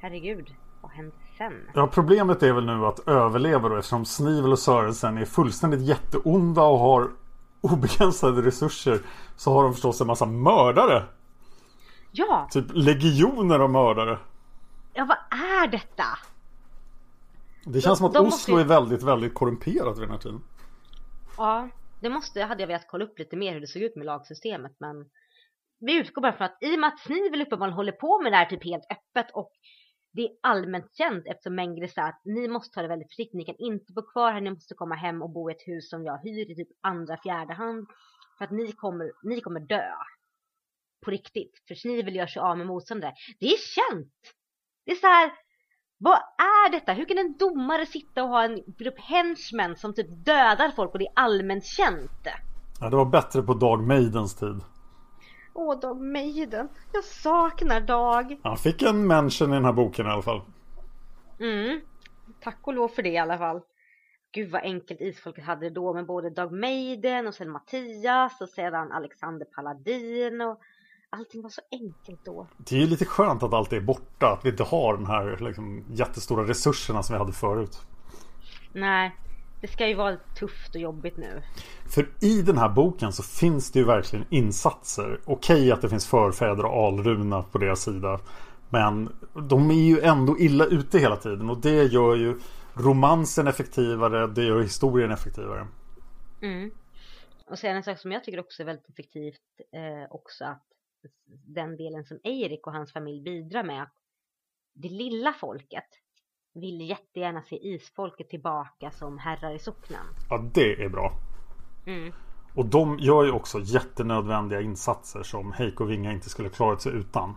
S3: Herregud, vad hände sen?
S2: Ja, problemet är väl nu att överleva då eftersom Snivel och Sörensen är fullständigt jätteonda och har obegränsade resurser så har de förstås en massa mördare.
S3: Ja,
S2: Typ legioner av mördare.
S3: ja vad är detta?
S2: Det känns som att
S3: de måste
S2: Oslo
S3: ju-
S2: är väldigt, väldigt korrumperat vid den här tiden.
S3: Ja, det måste, hade jag velat kolla upp lite mer hur det såg ut med lagsystemet men vi utgår bara från att i och med att Snivel uppenbarligen håller på med det här typ helt öppet och det är allmänt känt eftersom Mengele sa att ni måste ta det väldigt försiktigt, ni kan inte bo kvar här, ni måste komma hem och bo i ett hus som jag hyr i typ andra, fjärde hand för att ni kommer, ni kommer dö. På riktigt, för Snivel gör sig av med motståndare. Det är känt! Det är så här, vad är detta? Hur kan en domare sitta och ha en grupp henchmen som typ dödar folk och det är allmänt känt?
S2: Ja, det var bättre på Dag Maidens tid.
S3: Åh, Dag Maiden. Jag saknar Dag.
S2: Han fick en mention i den här boken i alla fall.
S3: Mm. Tack och lov för det i alla fall. Gud vad enkelt isfolket hade det då med både Dag Maiden och sen Mattias och sedan Alexander Paladin och allting var så enkelt då.
S2: Det är ju lite skönt att allt är borta. Att vi inte har den här liksom, jättestora resurserna som vi hade förut.
S3: Nej, det ska ju vara tufft och jobbigt nu.
S2: För i den här boken så finns det ju verkligen insatser. Okej att det finns förfäder och alruna på deras sida. Men de är ju ändå illa ute hela tiden och det gör ju romansen effektivare. Det gör historien effektivare.
S3: Mm. Och sen en sak som jag tycker också är väldigt effektivt eh, också att den delen som Eirik och hans familj bidrar med att det lilla folket vill jättegärna se isfolket tillbaka som herrar i socknen.
S2: Ja, det är bra.
S3: Mm.
S2: Och de gör ju också jättenödvändiga insatser som Heiko och Vinga inte skulle klarat sig utan.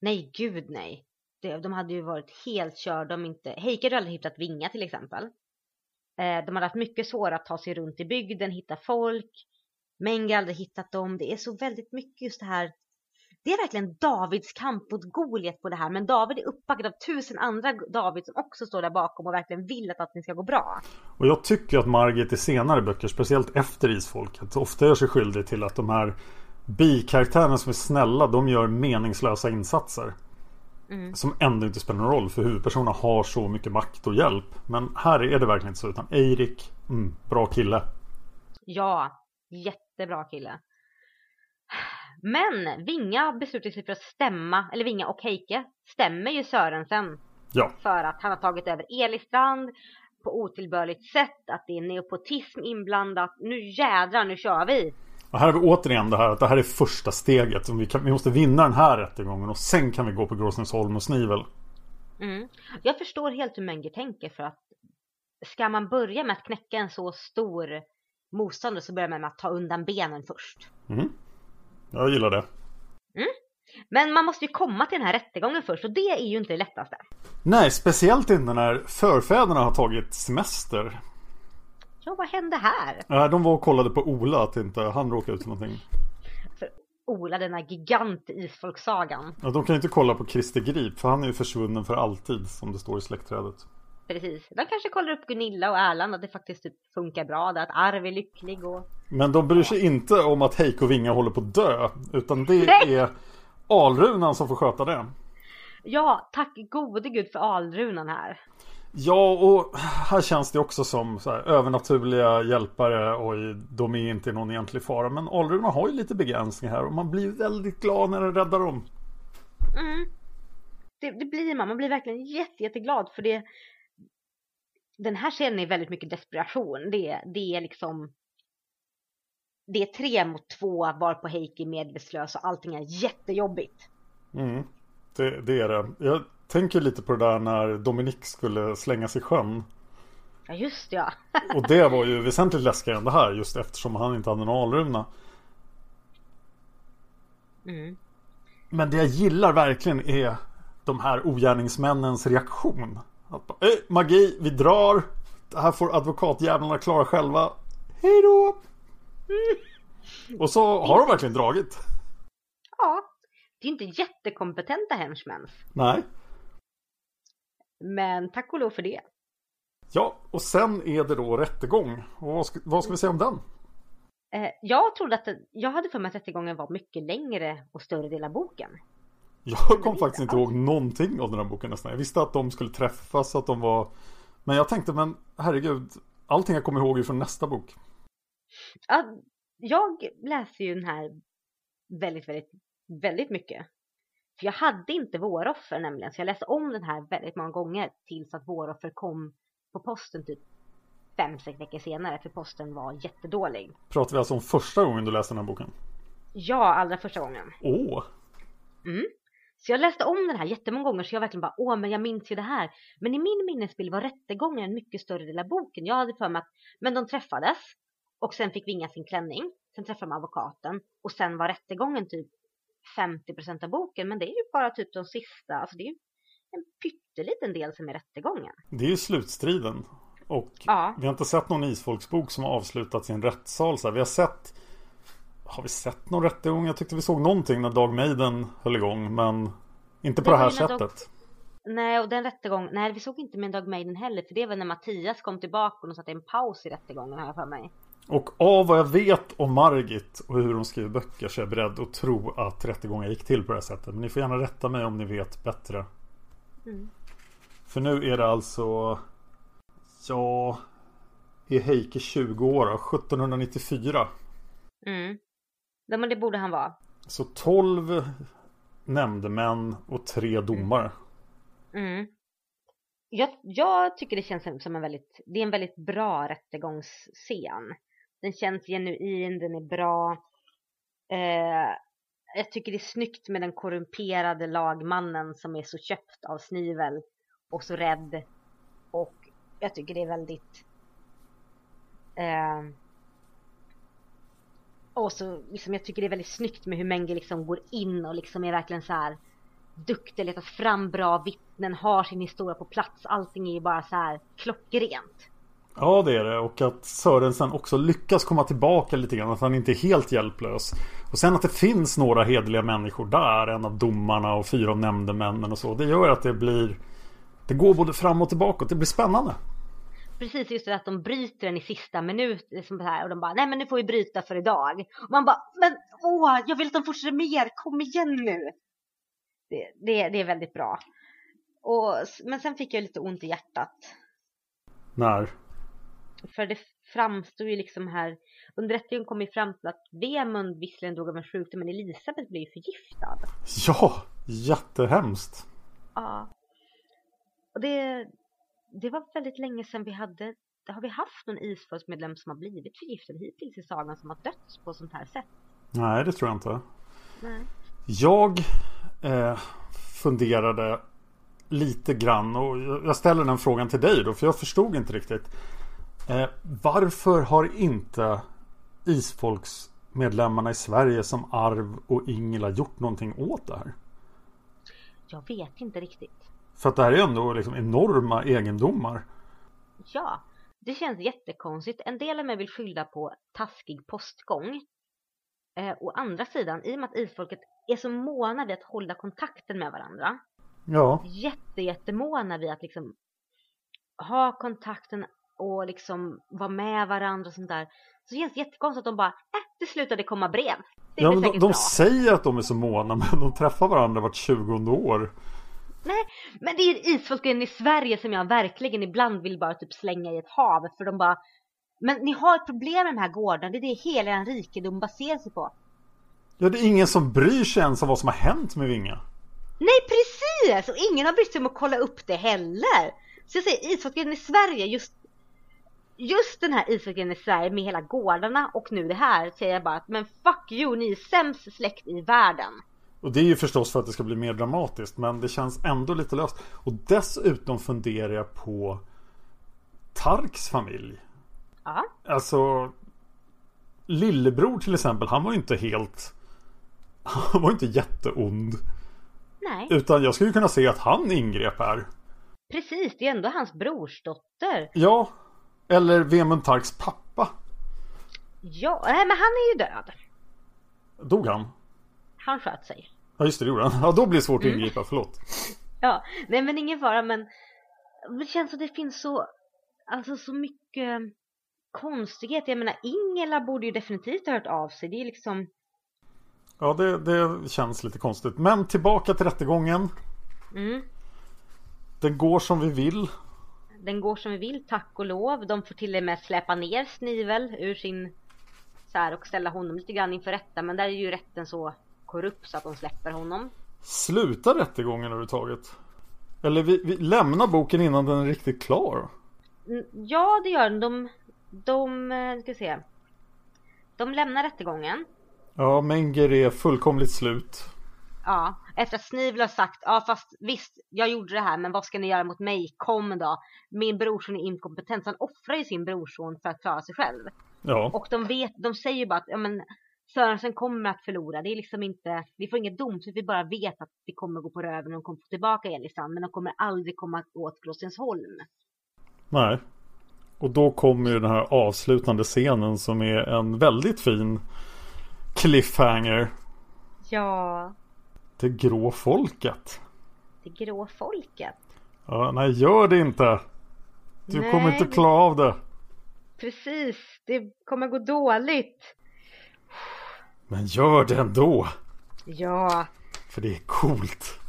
S3: Nej, gud nej. De hade ju varit helt körda om inte... Heike hade aldrig hittat Vinga till exempel. Eh, de hade haft mycket svårare att ta sig runt i bygden, hitta folk. Menge hade aldrig hittat dem. Det är så väldigt mycket just det här. Det är verkligen Davids kamp mot Goliat på det här. Men David är uppbackad av tusen andra David som också står där bakom och verkligen vill att allting ska gå bra.
S2: Och jag tycker att Margit i senare böcker, speciellt efter Isfolket, ofta gör sig skyldig till att de här bikaraktärerna som är snälla, de gör meningslösa insatser.
S3: Mm.
S2: Som ändå inte spelar någon roll för huvudpersonerna har så mycket makt och hjälp. Men här är det verkligen inte så utan Eirik, mm, bra kille.
S3: Ja, jättebra kille. Men Vinga beslutar sig för att stämma, eller Vinga och Heike stämmer ju Sörensen
S2: Ja,
S3: för att han har tagit över Elistrand på otillbörligt sätt, att det är neopotism inblandat. Nu jädrar, nu kör vi!
S2: och här har vi återigen det här att det här är första steget. Vi, kan, vi måste vinna den här rättegången och sen kan vi gå på Gråsnäsholm och Snivel.
S3: Mm. Jag förstår helt hur Menge tänker för att ska man börja med att knäcka en så stor motståndare så börjar man med att ta undan benen först.
S2: Mm. Jag gillar det.
S3: Men man måste ju komma till den här rättegången först och det är ju inte det lättaste.
S2: Nej, speciellt inte när förfäderna har tagit semester.
S3: Ja, vad hände här?
S2: Nej, de var och kollade på Ola att inte han råkade ut för någonting.
S3: För Ola, den här gigant i isfolksagan.
S2: Ja, de kan ju inte kolla på Christer Grip för han är ju försvunnen för alltid som det står i släktträdet.
S3: Precis. De kanske kollar upp Gunilla och Erland att det faktiskt typ funkar bra där, att Arv är lycklig och...
S2: Men de bryr sig inte om att Heiko Vinga håller på att dö. Utan det
S3: Nej!
S2: är Alrunan som får sköta det.
S3: Ja, tack gode gud för alrunan här.
S2: Ja, och här känns det också som här, övernaturliga hjälpare och de är inte någon egentlig fara. Men Alrunan har ju lite begränsningar här och man blir väldigt glad när den räddar dem.
S3: Mm. Det, det blir man, man blir verkligen jätte, jätteglad för det. Den här scenen är väldigt mycket desperation. Det, det är liksom. Det är tre mot två var på Heikki medvetslös och allting är jättejobbigt.
S2: Mm, det, det är det. Jag tänker lite på det där när Dominik skulle slängas i sjön.
S3: Ja just ja. (laughs)
S2: Och det var ju väsentligt läskigare än det här just eftersom han inte hade en alruna.
S3: Mm.
S2: Men det jag gillar verkligen är de här ogärningsmännens reaktion. Att bara, "Eh, magi, vi drar. Det här får advokatjävlarna klara själva. Hej då! Och så har de verkligen dragit.
S3: Ja. Det är inte jättekompetenta henchmens.
S2: Nej.
S3: Men tack och lov för det.
S2: Ja, och sen är det då rättegång. Och vad ska, vad ska vi säga om den?
S3: Eh, jag trodde att jag hade för mig att rättegången var mycket längre och större del av boken.
S2: Jag kom faktiskt inte ihåg någonting av den här boken nästan. Jag visste att de skulle träffas, att de var... Men jag tänkte, men herregud, allting jag kommer ihåg är från nästa bok.
S3: Ja, jag läser ju den här väldigt, väldigt, väldigt mycket. För jag hade inte våroffer nämligen, så jag läste om den här väldigt många gånger tills att våroffer kom på posten typ fem, sex veckor senare, för posten var jättedålig.
S2: Pratar vi alltså om första gången du läste den här boken?
S3: Ja, allra första gången.
S2: Åh!
S3: Mm. Så jag läste om den här jättemånga gånger så jag verkligen bara, åh men jag minns ju det här. Men i min minnesbild var rättegången en mycket större del av boken. Jag hade för mig att, men de träffades och sen fick Vinga sin klänning. Sen träffade de advokaten och sen var rättegången typ 50% av boken. Men det är ju bara typ de sista, alltså det är ju en pytteliten del som är rättegången.
S2: Det är ju slutstriden. Och
S3: Ja.
S2: vi har inte sett någon isfolksbok som har avslutats i en rättssal. Så här. Vi har sett... Har vi sett någon rättegång? Jag tyckte vi såg någonting när Dag Maiden höll igång. Men inte på
S3: Det
S2: det, här sättet.
S3: Nej, och den rättegång, nej vi såg inte med Dag Maiden heller. För det var när Mattias kom tillbaka och de satte en paus i rättegången jag för mig.
S2: Och av vad jag vet om Margit och hur de skriver böcker så är jag beredd att tro att rättegången gick till på det här sättet. Men ni får gärna rätta mig om ni vet bättre.
S3: Mm.
S2: För nu är det alltså... Ja... Är Heike 20 år då? 1794.
S3: Mm. Ja, men det borde han vara.
S2: Så 12 nämndemän och tre domare.
S3: Mm. Jag, jag tycker det känns som- som en väldigt, det är en väldigt bra rättegångsscen. Den känns genuin, den är bra. Eh, jag tycker det är snyggt med den korrumperade lagmannen som är så köpt av Snivel och så rädd. Och jag tycker det är väldigt... Eh, och så liksom, jag tycker det är väldigt snyggt med hur Menge liksom går in och liksom är verkligen så här duktig, Letar fram bra vittnen, har sin historia på plats. Allting är ju bara så här klockrent.
S2: Ja det är det och att Sörensen också lyckas komma tillbaka lite grann. Att han inte är helt hjälplös. Och sen att det finns några hederliga människor där. En av domarna och fyra av nämndemännen och så. Det gör att det blir Det går både fram och tillbaka. Det blir spännande.
S3: Precis just det att de bryter den i sista minut liksom här, och de bara nej men nu får vi bryta för idag. Och man bara men åh jag vill att de fortsätter mer, kom igen nu. Det, det, det är väldigt bra. Och, men sen fick jag lite ont i hjärtat.
S2: När?
S3: För det framstod ju liksom här, under rättegången kom vi fram till att Vemund visserligen dog av en sjukdom men Elisabeth blev ju förgiftad.
S2: Ja, jättehemskt.
S3: Ja. Och det, det var väldigt länge sedan vi hade, har vi haft någon isfolksmedlem som har blivit förgiftad hittills i sagan som har dött på sånt här sätt?
S2: Nej, det tror jag inte.
S3: Nej.
S2: Jag eh, funderade lite grann och jag ställer den frågan till dig då för jag förstod inte riktigt. Eh, varför har inte isfolksmedlemmarna i Sverige som Arv och Ingela gjort någonting åt det här?
S3: Jag vet inte riktigt.
S2: För att det här är ändå liksom enorma egendomar.
S3: Ja, det känns jättekonstigt. En del av mig vill skylla på taskig postgång. Eh, å andra sidan, i och med att isfolket är så måna vid att hålla kontakten med varandra.
S2: Ja,
S3: Jätte, jättemåna vid att liksom ha kontakten och liksom vara med varandra och sånt där. Så känns det jättekonstigt att de bara, äh, det slutade komma brev. Det
S2: ja men de, de säger att de är så måna (laughs) men de träffar varandra vart 20 år.
S3: Nej, men det är isfolken i Sverige som jag verkligen ibland vill bara typ slänga i ett hav. För de bara, men ni har ett problem med den här gården. Det är det hela er rikedom baserar sig på.
S2: Ja, det är ingen som bryr sig ens om vad som har hänt med Vinga.
S3: Nej, precis! Och ingen har brytt sig om att kolla upp det heller. Så jag säger isfolken i Sverige, just, just den här isfolken i Sverige med hela gårdarna och nu det här säger jag bara att men fuck you, ni är sämst släkt i världen.
S2: Och det är ju förstås för att det ska bli mer dramatiskt men det känns ändå lite löst. Och dessutom funderar jag på Tarks familj.
S3: Ja,
S2: Alltså Lillebror till exempel, han var ju inte helt (laughs) Han var inte jätteond.
S3: nej,
S2: Utan jag skulle kunna se att han ingrep här.
S3: precis. Det är ändå hans brorsdotter.
S2: Ja. Eller Vemund Tarks pappa.
S3: Ja, nej men han är ju död.
S2: Dog han?
S3: Han sköt sig.
S2: Ja just det, det gjorde han. (laughs) Ja då blir det svårt att ingripa, förlåt. (laughs)
S3: Ja, nej men ingen fara men det känns som det finns så, alltså så mycket konstighet. Jag menar Ingela borde ju definitivt ha hört av sig. Det är liksom,
S2: Ja det, det känns lite konstigt. Men tillbaka till rättegången.
S3: mm,
S2: Den går som vi vill.
S3: den går som vi vill, tack och lov. De får till och med släppa ner Snivel ur sin så här och ställa honom lite grann inför rätta. Men där är ju rätten så korrupt så att de släpper honom.
S2: Slutar rättegången överhuvudtaget? Eller vi, vi lämnar boken innan den är riktigt klar.
S3: Mm, Ja, det gör den. De, de, eh, ska se. De lämnar rättegången.
S2: Ja, Menger är fullkomligt slut.
S3: Ja, efter att Snivel har sagt, ja fast visst, jag gjorde det här, men vad ska ni göra mot mig? Kom då. Min brorson är inkompetent, så han offrar ju sin brorson för att klara sig själv.
S2: Ja,
S3: Och de vet, de säger ju bara att, ja men Sörensen kommer att förlora. Det är liksom inte, vi får inget domslut, vi bara vet att det kommer gå på röven och de kommer få tillbaka Elisand, men de kommer aldrig komma åt Gråstensholm.
S2: nej. Och då kommer ju den här avslutande scenen som är en väldigt fin cliffhanger.
S3: Ja,
S2: Det grå folket.
S3: det grå folket.
S2: Ja, nej, gör det inte. Du
S3: Nej,
S2: kommer inte klara av det.
S3: Precis, det kommer gå dåligt.
S2: Men gör det ändå.
S3: Ja,
S2: För det är coolt.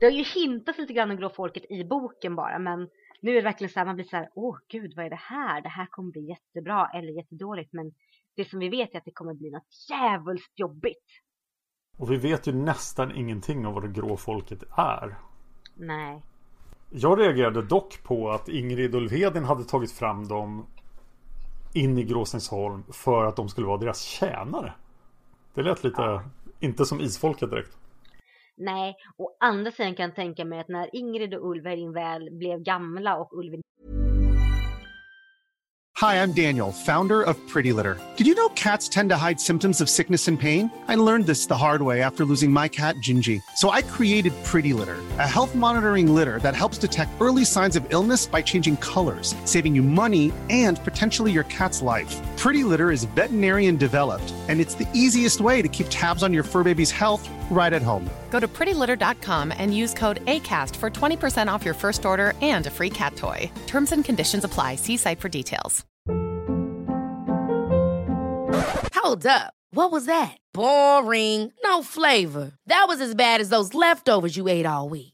S3: det har ju hintat lite grann om grå folket i boken bara, men nu är det verkligen så här, man blir så här, åh gud, vad är det här? Det här kommer bli jättebra eller jättedåligt, men det som vi vet är att det kommer bli något djävulskt jobbigt.
S2: Och vi vet ju nästan ingenting om vad det grå folket är.
S3: Nej,
S2: Jag reagerade dock på att Ingrid Ulfheden hade tagit fram dem in i Gråsensholm för att de skulle vara deras tjänare. Det lät lite, inte som isfolket direkt.
S3: nej, och andra sidan kan jag tänka mig att när Ingrid och Ulverin väl blev gamla och Ulverin
S4: Hi, I'm Daniel, founder of Pretty Litter. Did you know cats tend to hide symptoms of sickness and pain? I learned this the hard way after losing my cat, Gingy. So I created Pretty Litter, a health monitoring litter that helps detect early signs of illness by changing colors, saving you money and potentially your cat's life. Pretty Litter is veterinarian developed, and it's the easiest way to keep tabs on your fur baby's health right at home.
S5: Go to prettylitter.com and use code ACAST for 20% off your first order and a free cat toy. Terms and conditions apply. See site for details.
S6: Hold up. What was that? Boring. No flavor. That was as bad as those leftovers you ate all week.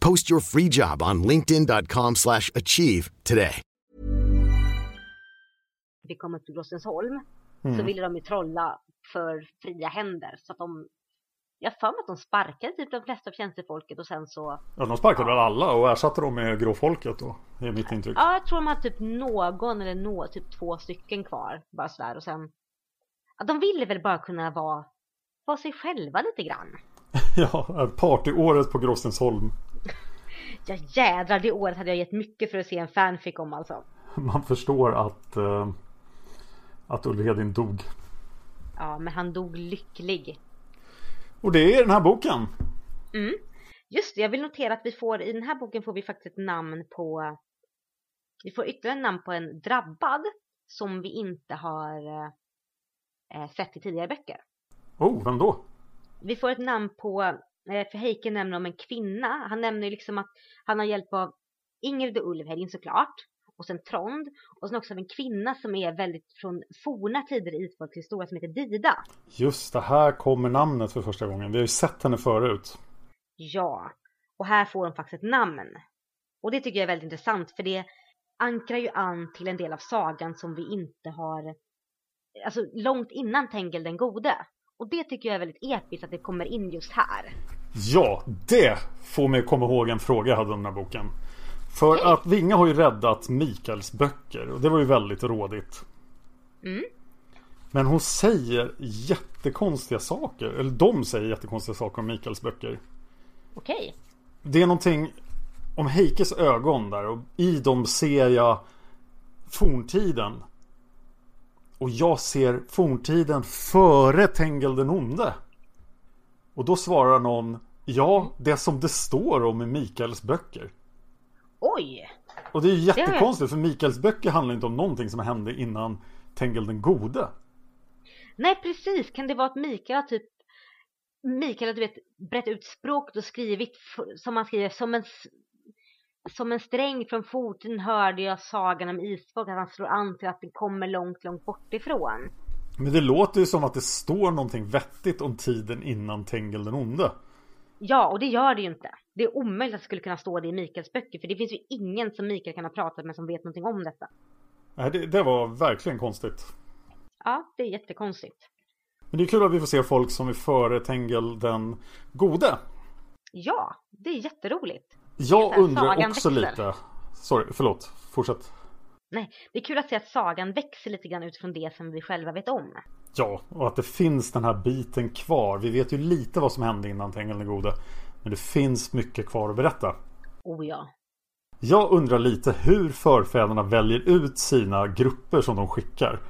S1: Post your free job on linkedin.com/achieve slash achieve today.
S3: vi kommer till Gråstensholm så ville de ju trolla för fria händer. Så att de, jag har för mig att de sparkade typ de flesta av tjänstefolket och sen så,
S2: Ja, de sparkade väl alla och ersatte dem med gråfolket då. Det är mitt intryck.
S3: ja jag tror de hade typ någon eller nå, typ två stycken kvar. Bara sådär och sen, ja, de ville väl bara kunna vara, vara sig själva lite grann. (laughs)
S2: Ja, partyåret på Gråstensholm.
S3: Ja jädrar, det året hade jag gett mycket för att se en fanfic om alltså.
S2: Man förstår att, eh, att Ulfhedin dog.
S3: Ja, men han dog lycklig.
S2: Och det är den här boken.
S3: Just det, jag vill notera att vi får, i den här boken får vi faktiskt ett namn på, vi får ytterligare namn på en drabbad som vi inte har eh, sett i tidigare böcker.
S2: Oh, vem då?
S3: Vi får ett namn på, för Heike nämner om en kvinna, han nämner ju liksom att han har hjälp av Ingrid och Ulvhedin såklart. Och sen Trond. Och sen också en kvinna som är väldigt från forna tider i historia som heter Dida.
S2: Just det, här kommer namnet för första gången. Vi har ju sett henne förut.
S3: Ja, och här får hon faktiskt ett namn. Och det tycker jag är väldigt intressant för det ankrar ju an till en del av sagan som vi inte har, alltså långt innan Tengel den gode. Och det tycker jag är väldigt episkt att det kommer in just här.
S2: Ja, det får mig komma ihåg en fråga jag hade om den här boken. För att Vinga har ju räddat Mikaels böcker och det var ju väldigt rådigt.
S3: Mm.
S2: Men hon säger jättekonstiga saker. Eller de säger jättekonstiga saker om Mikaels böcker.
S3: Okej.
S2: Det är någonting om Heikes ögon där och i dem ser jag forntiden. Och jag ser forntiden före Tengel den onde. Och då svarar någon Ja, det som det står om i Mikaels böcker.
S3: Oj!
S2: Och det är ju jättekonstigt för Mikaels böcker handlar inte om någonting som hände innan Tengel den gode.
S3: Nej precis, kan det vara att Mikael har typ Mikael har du vet brett ut språket och skrivit som man skriver som en som en sträng från foten hörde jag sagan om Isfolk att han slår an till att det kommer långt, långt bort ifrån.
S2: Men det låter ju som att det står någonting vettigt om tiden innan Tengel den onde.
S3: Ja, och det gör det ju inte. Det är omöjligt att det skulle kunna stå det i Mikaels böcker för det finns ju ingen som Mikael kan ha pratat med som vet någonting om detta.
S2: Nej, det, det var verkligen konstigt.
S3: Ja, det är jättekonstigt.
S2: Men det är kul att vi får se folk som är före Tengel den gode.
S3: Ja, det är jätteroligt.
S2: Jag
S3: Sagan
S2: undrar också
S3: växer.
S2: lite. Sorry, förlåt. Fortsätt.
S3: Nej, det är kul att se att sagan växer lite grann utifrån det som vi själva vet om.
S2: Ja, och att det finns den här biten kvar. Vi vet ju lite vad som hände innan Tengel den gode. Men det finns mycket kvar att berätta.
S3: Oh ja.
S2: Jag undrar lite hur förfäderna väljer ut sina grupper som de skickar.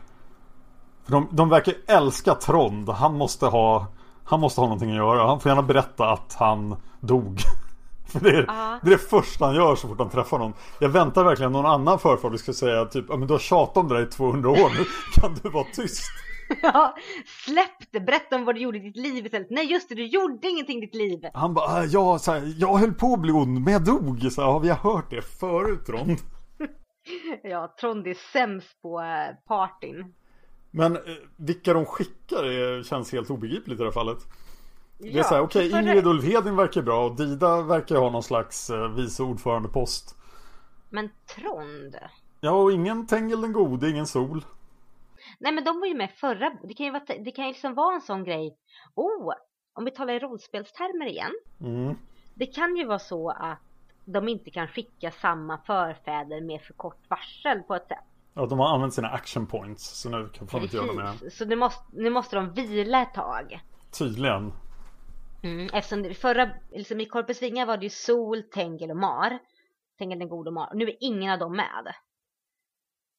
S2: För de, de verkar älska Trond. Han måste ha Han måste ha någonting att göra. Han får gärna berätta att han dog. (laughs) För det är,
S3: Ja.
S2: det är det första han gör så fort han träffar någon. Jag väntar verkligen någon annan förfader ska säga typ Ja men du har tjatat om det där i 200 år nu. Kan du vara tyst? (laughs)
S3: Ja, släpp det! Berätta om vad du gjorde i ditt liv istället. Nej just det, du gjorde ingenting i ditt liv.
S2: Han bara, "Ah, ja, så här, jag höll på att bli ond men jag dog. Så här, ja, vi har hört det förut Ron. (laughs)
S3: Ja, Trond är sämst på eh, partyn.
S2: Men eh, vilka de skickar är, känns helt obegripligt i det här fallet. Det är
S3: Ja,
S2: så här, okej,
S3: för-
S2: Ingrid Ulfhedin verkar bra och Dida verkar ha någon slags eh, vice ordförandepost.
S3: Men Trond?
S2: Ja, och ingen Tengel den gode, ingen Sol.
S3: Nej men de var ju med förra, det kan ju, vara, det kan ju liksom vara en sån grej. Oh, om vi talar i rollspelstermer igen.
S2: Mm.
S3: Det kan ju vara så att de inte kan skicka samma förfäder med för kort varsel på ett sätt.
S2: Ja, de har använt sina action points. Så nu kan de inte göra.
S3: Precis. Så nu måste, nu måste de vila ett tag.
S2: Tydligen.
S3: Mm, eftersom förra, liksom i Corpus Vinga var det ju Sol, Tengel och Mar. Tengel den gode och Mar. Nu är ingen av dem med.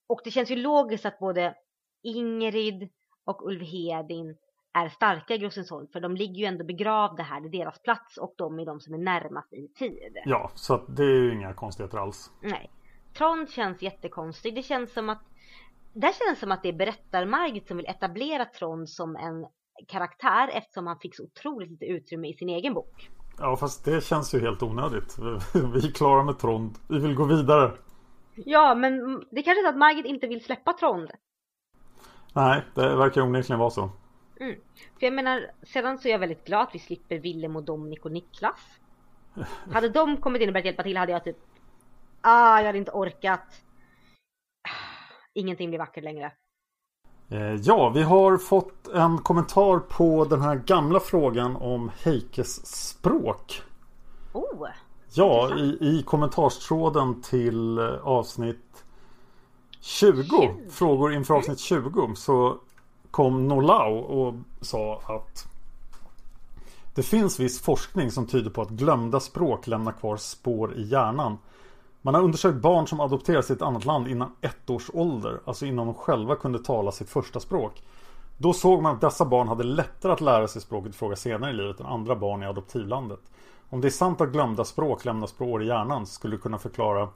S3: Och det känns ju logiskt att både Ingrid och Ulvhedin är starka i Grossensholm. För de ligger ju ändå begravda här, det är deras plats och de är de som är närmast i tid.
S2: Ja, så det är ju inga konstigheter alls.
S3: Nej. Trond känns jättekonstig. Det känns som att där känns som att det är berättar-Margit som vill etablera Trond som en karaktär eftersom han fick så otroligt lite utrymme i sin egen bok.
S2: Ja, fast det känns ju helt onödigt. (laughs) Vi är klara med Trond. Vi vill gå vidare.
S3: Ja, men det kanske är så att Margit inte vill släppa Trond.
S2: Nej, det verkar onekligen vara så.
S3: Mm. För jag menar, sedan så är jag väldigt glad att vi slipper Willem och Dominik och Niklas. (laughs) Hade de kommit in och börjat hjälpa till hade jag typ Ah, jag hade inte orkat. (sighs) Ingenting blir vackert längre.
S2: Eh, Ja, vi har fått en kommentar på den här gamla frågan om Heikes språk.
S3: Oh!
S2: Ja, i, i kommentarstråden till eh, avsnitt 20, frågor inför avsnitt 20 så kom Nolau och sa att det finns viss forskning som tyder på att glömda språk lämnar kvar spår i hjärnan. Man har undersökt barn som adopterats till ett annat land innan ett års ålder, alltså innan de själva kunde tala sitt första språk. Då såg man att dessa barn hade lättare att lära sig språket i fråga senare i livet än andra barn i adoptivlandet. Om det är sant att glömda språk lämnar spår i hjärnan skulle du kunna förklara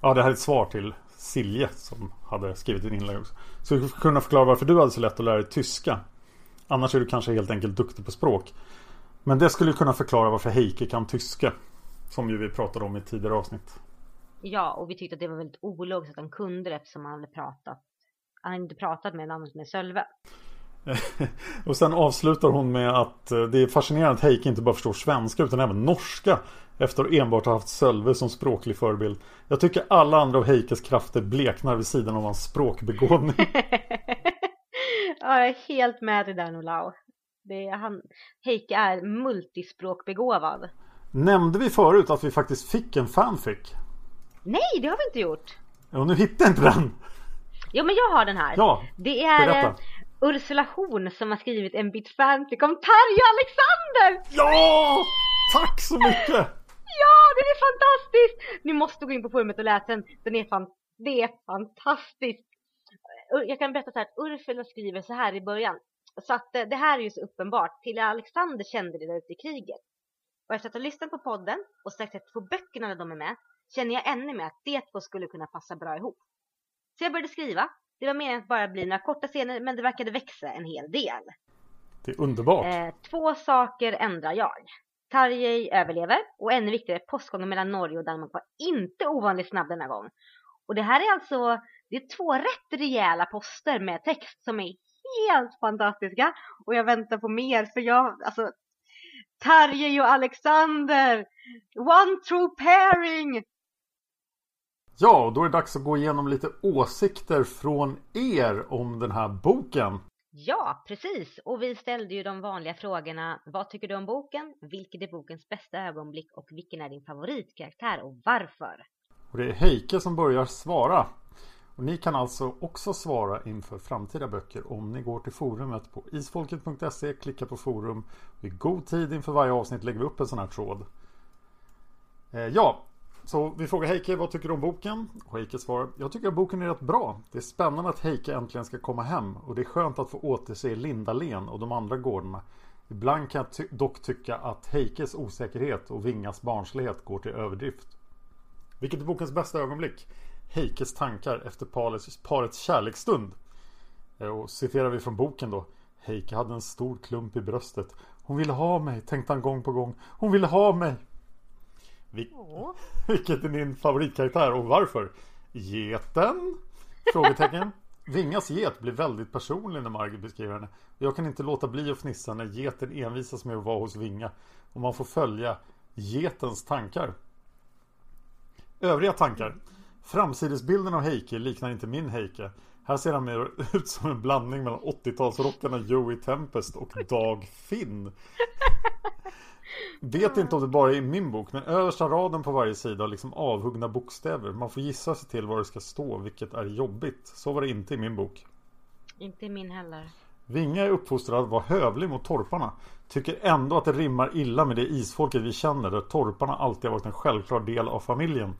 S2: Ja, det här är ett svar till Silje som hade skrivit ett inlägg också. Skulle du kunna förklara varför du hade så lätt att lära dig tyska? Annars är du kanske helt enkelt duktig på språk. Men det skulle kunna förklara varför Heike kan tyska. Som ju vi pratade om i tidigare avsnitt.
S3: Ja, och vi tyckte att det var väldigt ologiskt att han kunde det eftersom han hade pratat. Han hade inte pratat med namnet med Sölve. (laughs)
S2: och sen avslutar hon med att eh, det är fascinerande att Heike inte bara förstår svenska utan även norska. Efter att enbart ha haft Sölve som språklig förebild. Jag tycker alla andra av Heikes krafter bleknar vid sidan av hans språkbegåvning. (laughs)
S3: ja, jag är helt med dig där Nolau. Det är, han, Heike är multispråkbegåvad.
S2: Nämnde vi förut att vi faktiskt fick en fanfic?
S3: Nej, det har vi inte gjort.
S2: Och nu hittar jag inte den.
S3: Jo, men jag har den här.
S2: Ja,
S3: Det är
S2: berätta.
S3: Ursula Horn som har skrivit en bit fanfic om Tarja Alexander.
S2: Ja! Tack så mycket! (laughs)
S3: Ja, den är fantastisk! Ni måste gå in på forumet och läsa den. Den är fan, det är fantastiskt. Ur- Jag kan berätta så här att Ursula skriver så här i början. Så att eh, det här är ju så uppenbart. Till Alexander kände det där ute i kriget. Och efter att ha lyssnat på podden och sett två böckerna där de är med känner jag ännu mer att de två skulle kunna passa bra ihop. Så jag började skriva. Det var meningen att bara bli några korta scener men det verkade växa en hel del.
S2: Det är underbart.
S3: Eh, två saker ändrar jag. Tarjei överlever och ännu viktigare, postgången mellan Norge och Danmark var inte ovanligt snabb denna gång. Och det här är alltså, det är två rätt rejäla poster med text som är helt fantastiska. Och jag väntar på mer för jag, alltså Tarjei och Alexander! One true pairing!
S2: Ja, och då är det dags att gå igenom lite åsikter från er om den här boken.
S3: Ja, precis. Och vi ställde ju de vanliga frågorna. Vad tycker du om boken? Vilket är bokens bästa ögonblick? Och vilken är din favoritkaraktär och varför?
S2: Och det är Heike som börjar svara. Och ni kan alltså också svara inför framtida böcker om ni går till forumet på isfolket.se, klickar på forum. I god tid inför varje avsnitt lägger vi upp en sån här tråd. Eh, ja, så vi frågar Heike vad tycker du om boken? Och Heike svarar Jag tycker att boken är rätt bra. Det är spännande att Heike äntligen ska komma hem och det är skönt att få återse Lindalen och de andra gårdarna. Ibland kan jag ty- dock tycka att Heikes osäkerhet och Vingas barnslighet går till överdrift. Vilket är bokens bästa ögonblick? Heikes tankar efter parets, parets kärleksstund. Eh, och citerar vi från boken då. Heike hade en stor klump i bröstet. Hon ville ha mig, tänkte han gång på gång. Hon ville ha mig. Vil- (laughs) vilket är din favoritkaraktär och varför? Geten? Frågetecken. (laughs) Vingas get blir väldigt personlig när Margit beskriver henne. Jag kan inte låta bli att fnissa när geten envisas med att vara hos Vinga. Och man får följa getens tankar. Övriga tankar. Framsidesbilden av Heike liknar inte min Heike. Här ser han mer (laughs) ut som en blandning mellan 80-talsrockarna Joey Tempest och Dag Finn. Vet inte om det bara är i min bok, men översta raden på varje sida har liksom avhuggna bokstäver. Man får gissa sig till vad det ska stå, vilket är jobbigt. Så var det inte i min bok.
S3: Inte min heller.
S2: Vinga är uppfostrad att vara hövlig mot torparna. Tycker ändå att det rimmar illa med det isfolket vi känner där torparna alltid har varit en självklar del av familjen.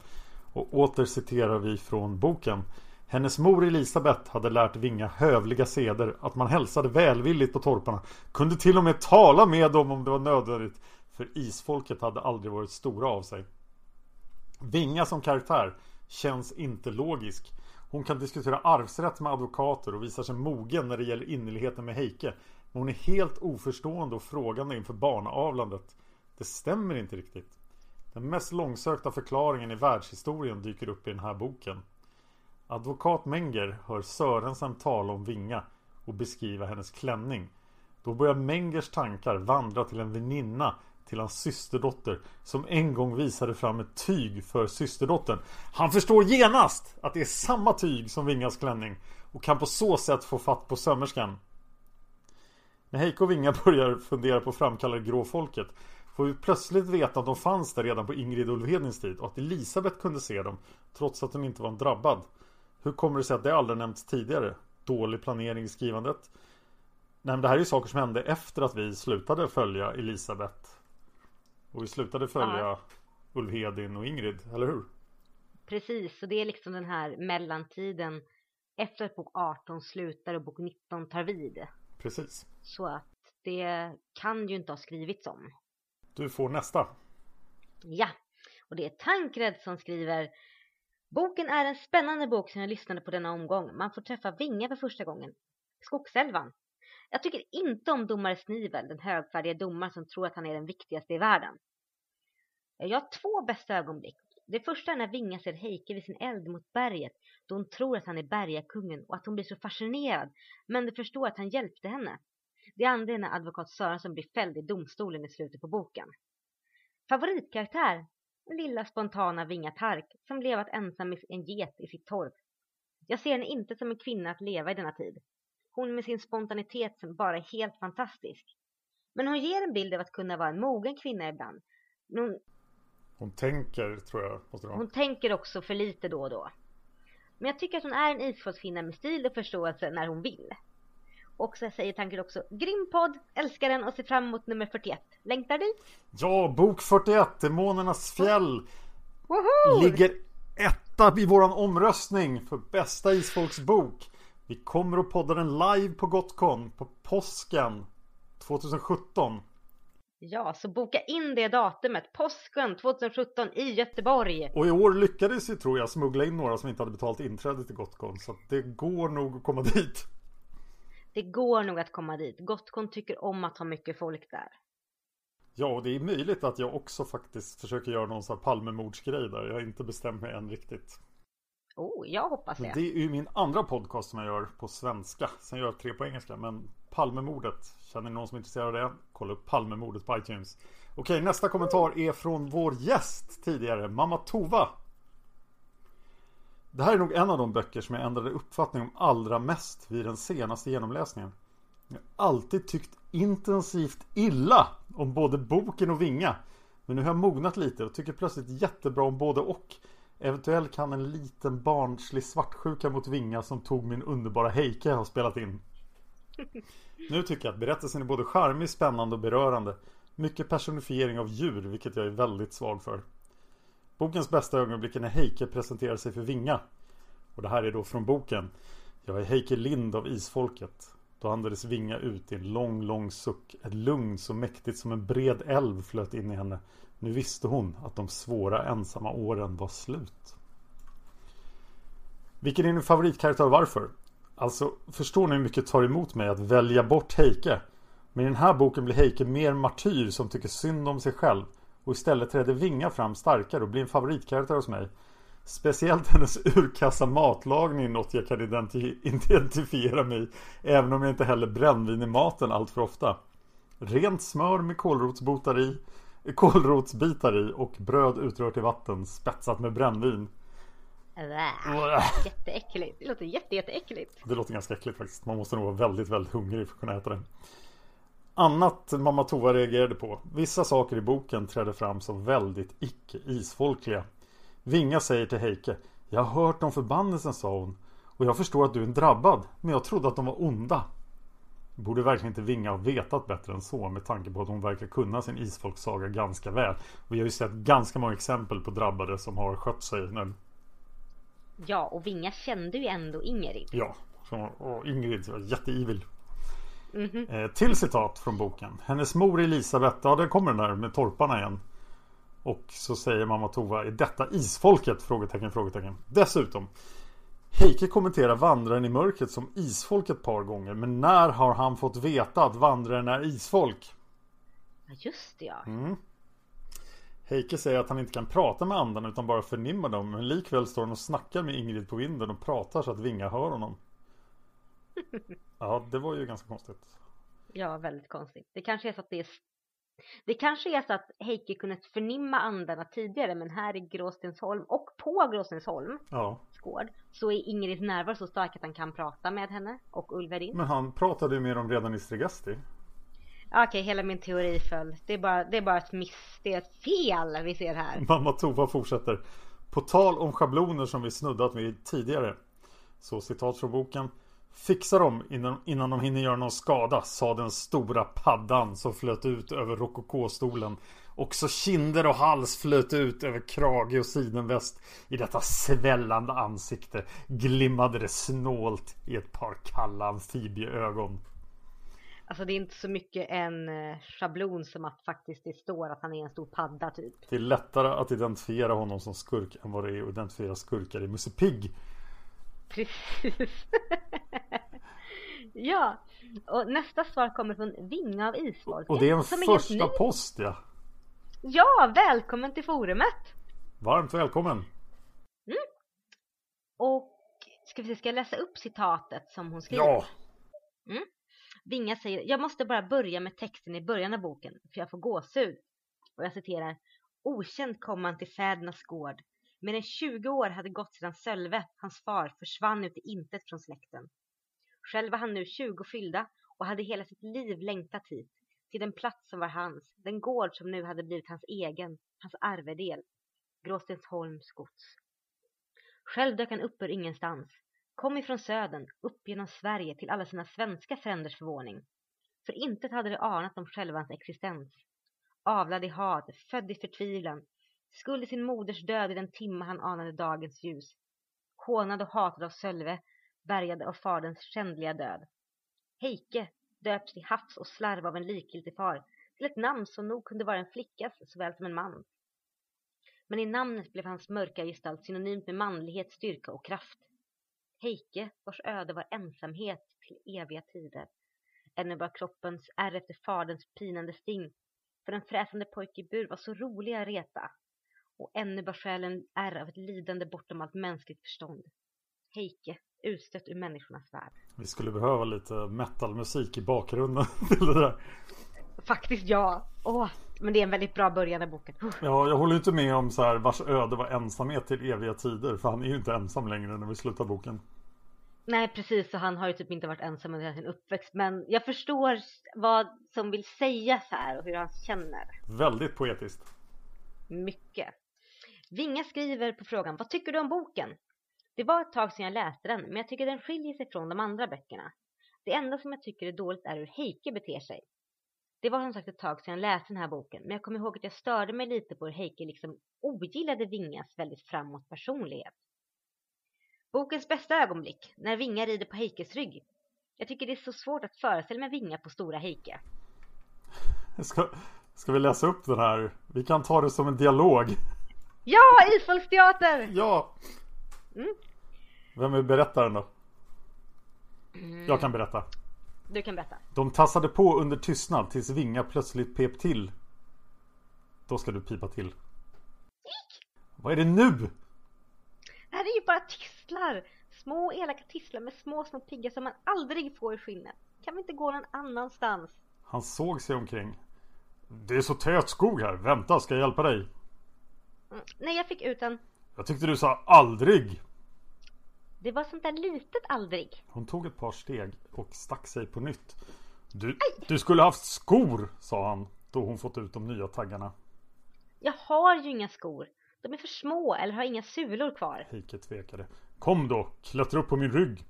S2: Och åter citerar vi från boken. Hennes mor Elisabeth hade lärt Vinga hövliga seder, att man hälsade välvilligt på torparna, kunde till och med tala med dem om det var nödvändigt, för isfolket hade aldrig varit stora av sig. Vinga som karaktär känns inte logisk. Hon kan diskutera arvsrätt med advokater och visar sig mogen när det gäller innerligheten med Heike. Men hon är helt oförstående och frågande inför barnavlandet. Det stämmer inte riktigt. Den mest långsökta förklaringen i världshistorien dyker upp i den här boken. Advokat Menger hör Sörensen tala om Vinga och beskriva hennes klänning. Då börjar Mengers tankar vandra till en väninna till hans systerdotter som en gång visade fram ett tyg för systerdottern. Han förstår genast att det är samma tyg som Vingas klänning och kan på så sätt få fatt på sömmerskan. När Heiko och Vinga (laughs) börjar fundera på att framkalla det grå folket får vi plötsligt veta att de fanns där redan på Ingrid Ulfhedins tid och att Elisabeth kunde se dem trots att hon inte var en drabbad. Hur kommer det sig att det aldrig nämnts tidigare? Dålig planering i skrivandet? Nej, men det här är ju saker som hände efter att vi slutade följa Elisabeth. Och vi slutade följa
S3: Ja.
S2: Ulfhedin och Ingrid, eller hur?
S3: Precis, så det är liksom den här mellantiden efter att bok 18 slutar och bok 19 tar vid.
S2: Precis.
S3: Så att det kan ju inte ha skrivits om.
S2: Du får nästa.
S3: Ja, och det är Tankred som skriver Boken är en spännande bok som jag lyssnade på denna omgång. Man får träffa Vinga för första gången. Skogsälvan. Jag tycker inte om domare Snivel, den högfärdiga domaren som tror att han är den viktigaste i världen. Jag har två bästa ögonblick. Det första är när Vinga ser Heike vid sin eld mot berget då hon tror att han är bergakungen och att hon blir så fascinerad men de förstår att han hjälpte henne. Det andra är när advokat Sörensson blir fälld i domstolen i slutet på boken. Favoritkaraktär? Lilla spontana Vinga Tark som levat ensam med en get i sitt torp. Jag ser henne inte som en kvinna att leva i denna tid. Hon med sin spontanitet som bara är helt fantastisk. Men hon ger en bild av att kunna vara en mogen kvinna ibland. Hon,
S2: Hon tänker, tror jag. Måste det vara.
S3: hon tänker också för lite då och då. Men jag tycker att hon är en isfolkskvinna med stil och förståelse när hon vill. Och så säger tanken också, grym podd, älskar den och ser fram emot nummer 41. Längtar dit?
S2: Ja, bok 41, Demonernas fjäll.
S3: Woho!
S2: Ligger etta i våran omröstning för bästa isfolksbok. Vi kommer att podda den live på Gotcon på påsken 2017.
S3: Ja, så boka in det datumet, påsken 2017 i Göteborg.
S2: Och i år lyckades vi tror jag smuggla in några som inte hade betalt inträde till Gotcon. Så det går nog att komma dit.
S3: Det går nog att komma dit. Gotcon tycker om att ha mycket folk där.
S2: Ja, och det är möjligt att jag också faktiskt försöker göra någon sån här Palmemordsgrej där. Jag har inte bestämt mig än riktigt.
S3: Oh, jag hoppas det.
S2: det är ju min andra podcast som jag gör på svenska. Sen gör jag tre på engelska. Men Palmemordet, känner ni någon som är intresserad av det? Kolla upp Palmemordet på iTunes. Okej, nästa kommentar är från vår gäst tidigare, Mamma Tova. Det här är nog en av de böcker som jag ändrade uppfattning om allra mest vid den senaste genomläsningen. Jag har alltid tyckt intensivt illa om både boken och Vinga. Men nu har jag mognat lite och tycker plötsligt jättebra om både och. Eventuellt kan en liten barnslig svartsjuka mot Vinga som tog min underbara Heike ha spelat in. Nu tycker jag att berättelsen är både charmig, spännande och berörande. Mycket personifiering av djur, vilket jag är väldigt svag för. Bokens bästa ögonblick är när Heike presenterar sig för Vinga. Och det här är då från boken. Jag är Heike Lind av Isfolket. Då andades Vinga ut i en lång, lång suck. Ett lugn så mäktigt som en bred älv flöt in i henne. Nu visste hon att de svåra ensamma åren var slut. Vilken är din favoritkaraktär och varför? Alltså, förstår ni hur mycket det tar emot mig att välja bort Heike? Men i den här boken blir Heike mer martyr som tycker synd om sig själv. Och istället träder Vinga fram starkare och blir en favoritkaraktär hos mig. Speciellt hennes urkassa matlagning är något jag kan identi- (laughs) identifiera mig i. Även om jag inte häller brännvin i maten allt för ofta. Rent smör med i, kålrotsbitar i och bröd utrört i vatten spetsat med brännvin.
S3: Äh, jätteäckligt. Det låter jätte, jätteäckligt.
S2: Det låter ganska äckligt faktiskt. Man måste nog vara väldigt, väldigt hungrig för att kunna äta det. Annat mamma Tova reagerade på. Vissa saker i boken trädde fram som väldigt icke isfolkliga. Vinga säger till Heike. Jag har hört om förbannelsen sa hon. Och jag förstår att du är drabbad. Men jag trodde att de var onda. Borde verkligen inte Vinga ha vetat bättre än så med tanke på att hon verkar kunna sin isfolksaga ganska väl. Vi har ju sett ganska många exempel på drabbade som har skött sig. När,
S3: Ja, och Vinga kände ju ändå Ingrid.
S2: ja, och Ingrid var jätteivil.
S3: Mhm.
S2: Eh, till citat från boken. Hennes mor Elisabeth, ja där kommer den där med torparna igen. Och så säger mamma Tova, är detta isfolket? Frågetecken, frågetecken. Dessutom. Heike kommenterar vandraren i mörkret som isfolk ett par gånger. Men när har han fått veta att vandraren är isfolk?
S3: Just det ja.
S2: Mm. Heike säger att han inte kan prata med andarna utan bara förnimma dem. Men likväl står han och snackar med Ingrid på vinden och pratar så att Vinga hör honom. (laughs) Ja, det var ju ganska konstigt.
S3: Ja, väldigt konstigt. Det kanske är så att det är det kanske är så att Heike kunnat förnimma andarna tidigare men här i Gråstensholm och på Gråstensholm
S2: Ja,
S3: gård så är Ingrids närvaro så stark att han kan prata med henne och Ulverin.
S2: men han pratade ju med dem redan i Stregasti.
S3: Okej, hela min teori föll. Det är, bara, det är bara ett miss, det är ett fel vi ser här. (laughs)
S2: Mamma Tova fortsätter. På tal om schabloner som vi snuddat vid tidigare. Så citat från boken. Fixa dem innan, innan de hinner göra någon skada, sa den stora paddan som flöt ut över rokokåstolen. Också kinder och hals flöt ut över krage och sidenväst. I detta svällande ansikte glimmade det snålt i ett par kalla amfibieögon.
S3: Alltså det är inte så mycket en eh, schablon som att faktiskt det står att han är en stor padda typ.
S2: Det är lättare att identifiera honom som skurk än vad det är att identifiera skurkar i Musse Pigg.
S3: Precis. (laughs) ja, och nästa svar kommer från Vinga av Isfolket.
S2: Och det är en första
S3: ny.
S2: post ja.
S3: Ja, välkommen till forumet.
S2: Varmt välkommen!
S3: Och ska vi se, ska jag läsa upp citatet som hon skriver?
S2: Ja!
S3: Vinga säger, jag måste bara börja med texten i början av boken, för jag får gåshud. Och jag citerar, Okänd kom han till fädernas gård. Mer än 20 år hade gått sedan Sölve, hans far, försvann ut i intet från släkten. Själv var han nu 20 fyllda och hade hela sitt liv längtat hit, till den plats som var hans, den gård som nu hade blivit hans egen, hans arvedel, Gråstensholms gods. Själv dök han upp ur ingenstans, kom ifrån södern, upp genom Sverige till alla sina svenska fränders förvåning. För intet hade de anat om själva hans existens. Avlad i hat, född i förtvivlan, skuld i sin moders död i den timme han anade dagens ljus. Hånad och hatad av Sölve, bärgad av faderns skändliga död. Heike, döps till havs och slarv av en likgiltig far, till ett namn som nog kunde vara en flickas såväl som en mans. Men i namnet blev hans mörka gestalt synonymt med manlighet, styrka och kraft. Heike, vars öde var ensamhet till eviga tider. Ännu var kroppens ärr efter faderns pinande sting, för en fräsande pojke i bur var så rolig att reta. Och ännu var själen ärr av ett lidande bortom allt mänskligt förstånd. Heike, utstött ur människornas värld.
S2: Vi skulle behöva lite metalmusik i bakgrunden (laughs) till det där.
S3: Faktiskt ja. Åh, men det är en väldigt bra början av boken.
S2: Ja, jag håller inte med om så här vars öde var ensamhet till eviga tider. För han är ju inte ensam längre när vi slutar boken.
S3: Nej precis, så han har ju typ inte varit ensam under sin uppväxt. Men jag förstår vad som vill sägas här och hur han känner.
S2: Väldigt poetiskt.
S3: Mycket. Vinga skriver på frågan, vad tycker du om boken? Det var ett tag sedan jag läste den, men jag tycker den skiljer sig från de andra böckerna. Det enda som jag tycker är dåligt är hur Heike beter sig. Det var som sagt ett tag sedan jag läste den här boken, men jag kommer ihåg att jag störde mig lite på hur Heike liksom ogillade Vingas väldigt framåt personlighet. Bokens bästa ögonblick, när Vinga rider på Heikes rygg. Jag tycker det är så svårt att föreställa mig Vinga på stora Heike.
S2: Ska, ska vi läsa upp den här? Vi kan ta det som en dialog.
S3: Ja, Isfolksteater!
S2: Ja!
S3: Mm.
S2: Vem är berättaren då? Jag kan berätta.
S3: Du kan berätta.
S2: De tassade på under tystnad tills Vinga plötsligt pep till. Då ska du pipa till. Vad är det nu?
S3: Det här är ju bara tistlar. Små elaka tistlar med små små piggar som man aldrig får i skinnet. Kan vi inte gå någon annanstans?
S2: Han såg sig omkring. Det är så tät skog här. Vänta, ska jag hjälpa dig?
S3: Mm. Nej, jag fick ut en.
S2: Jag tyckte du sa aldrig.
S3: Det var sånt där litet aldrig.
S2: Hon tog ett par steg och stack sig på nytt. Du, du skulle haft skor, sa han då hon fått ut de nya taggarna.
S3: Jag har ju inga skor. De är för små eller har inga sulor kvar.
S2: Heike tvekade. Kom då, klättra upp på min rygg,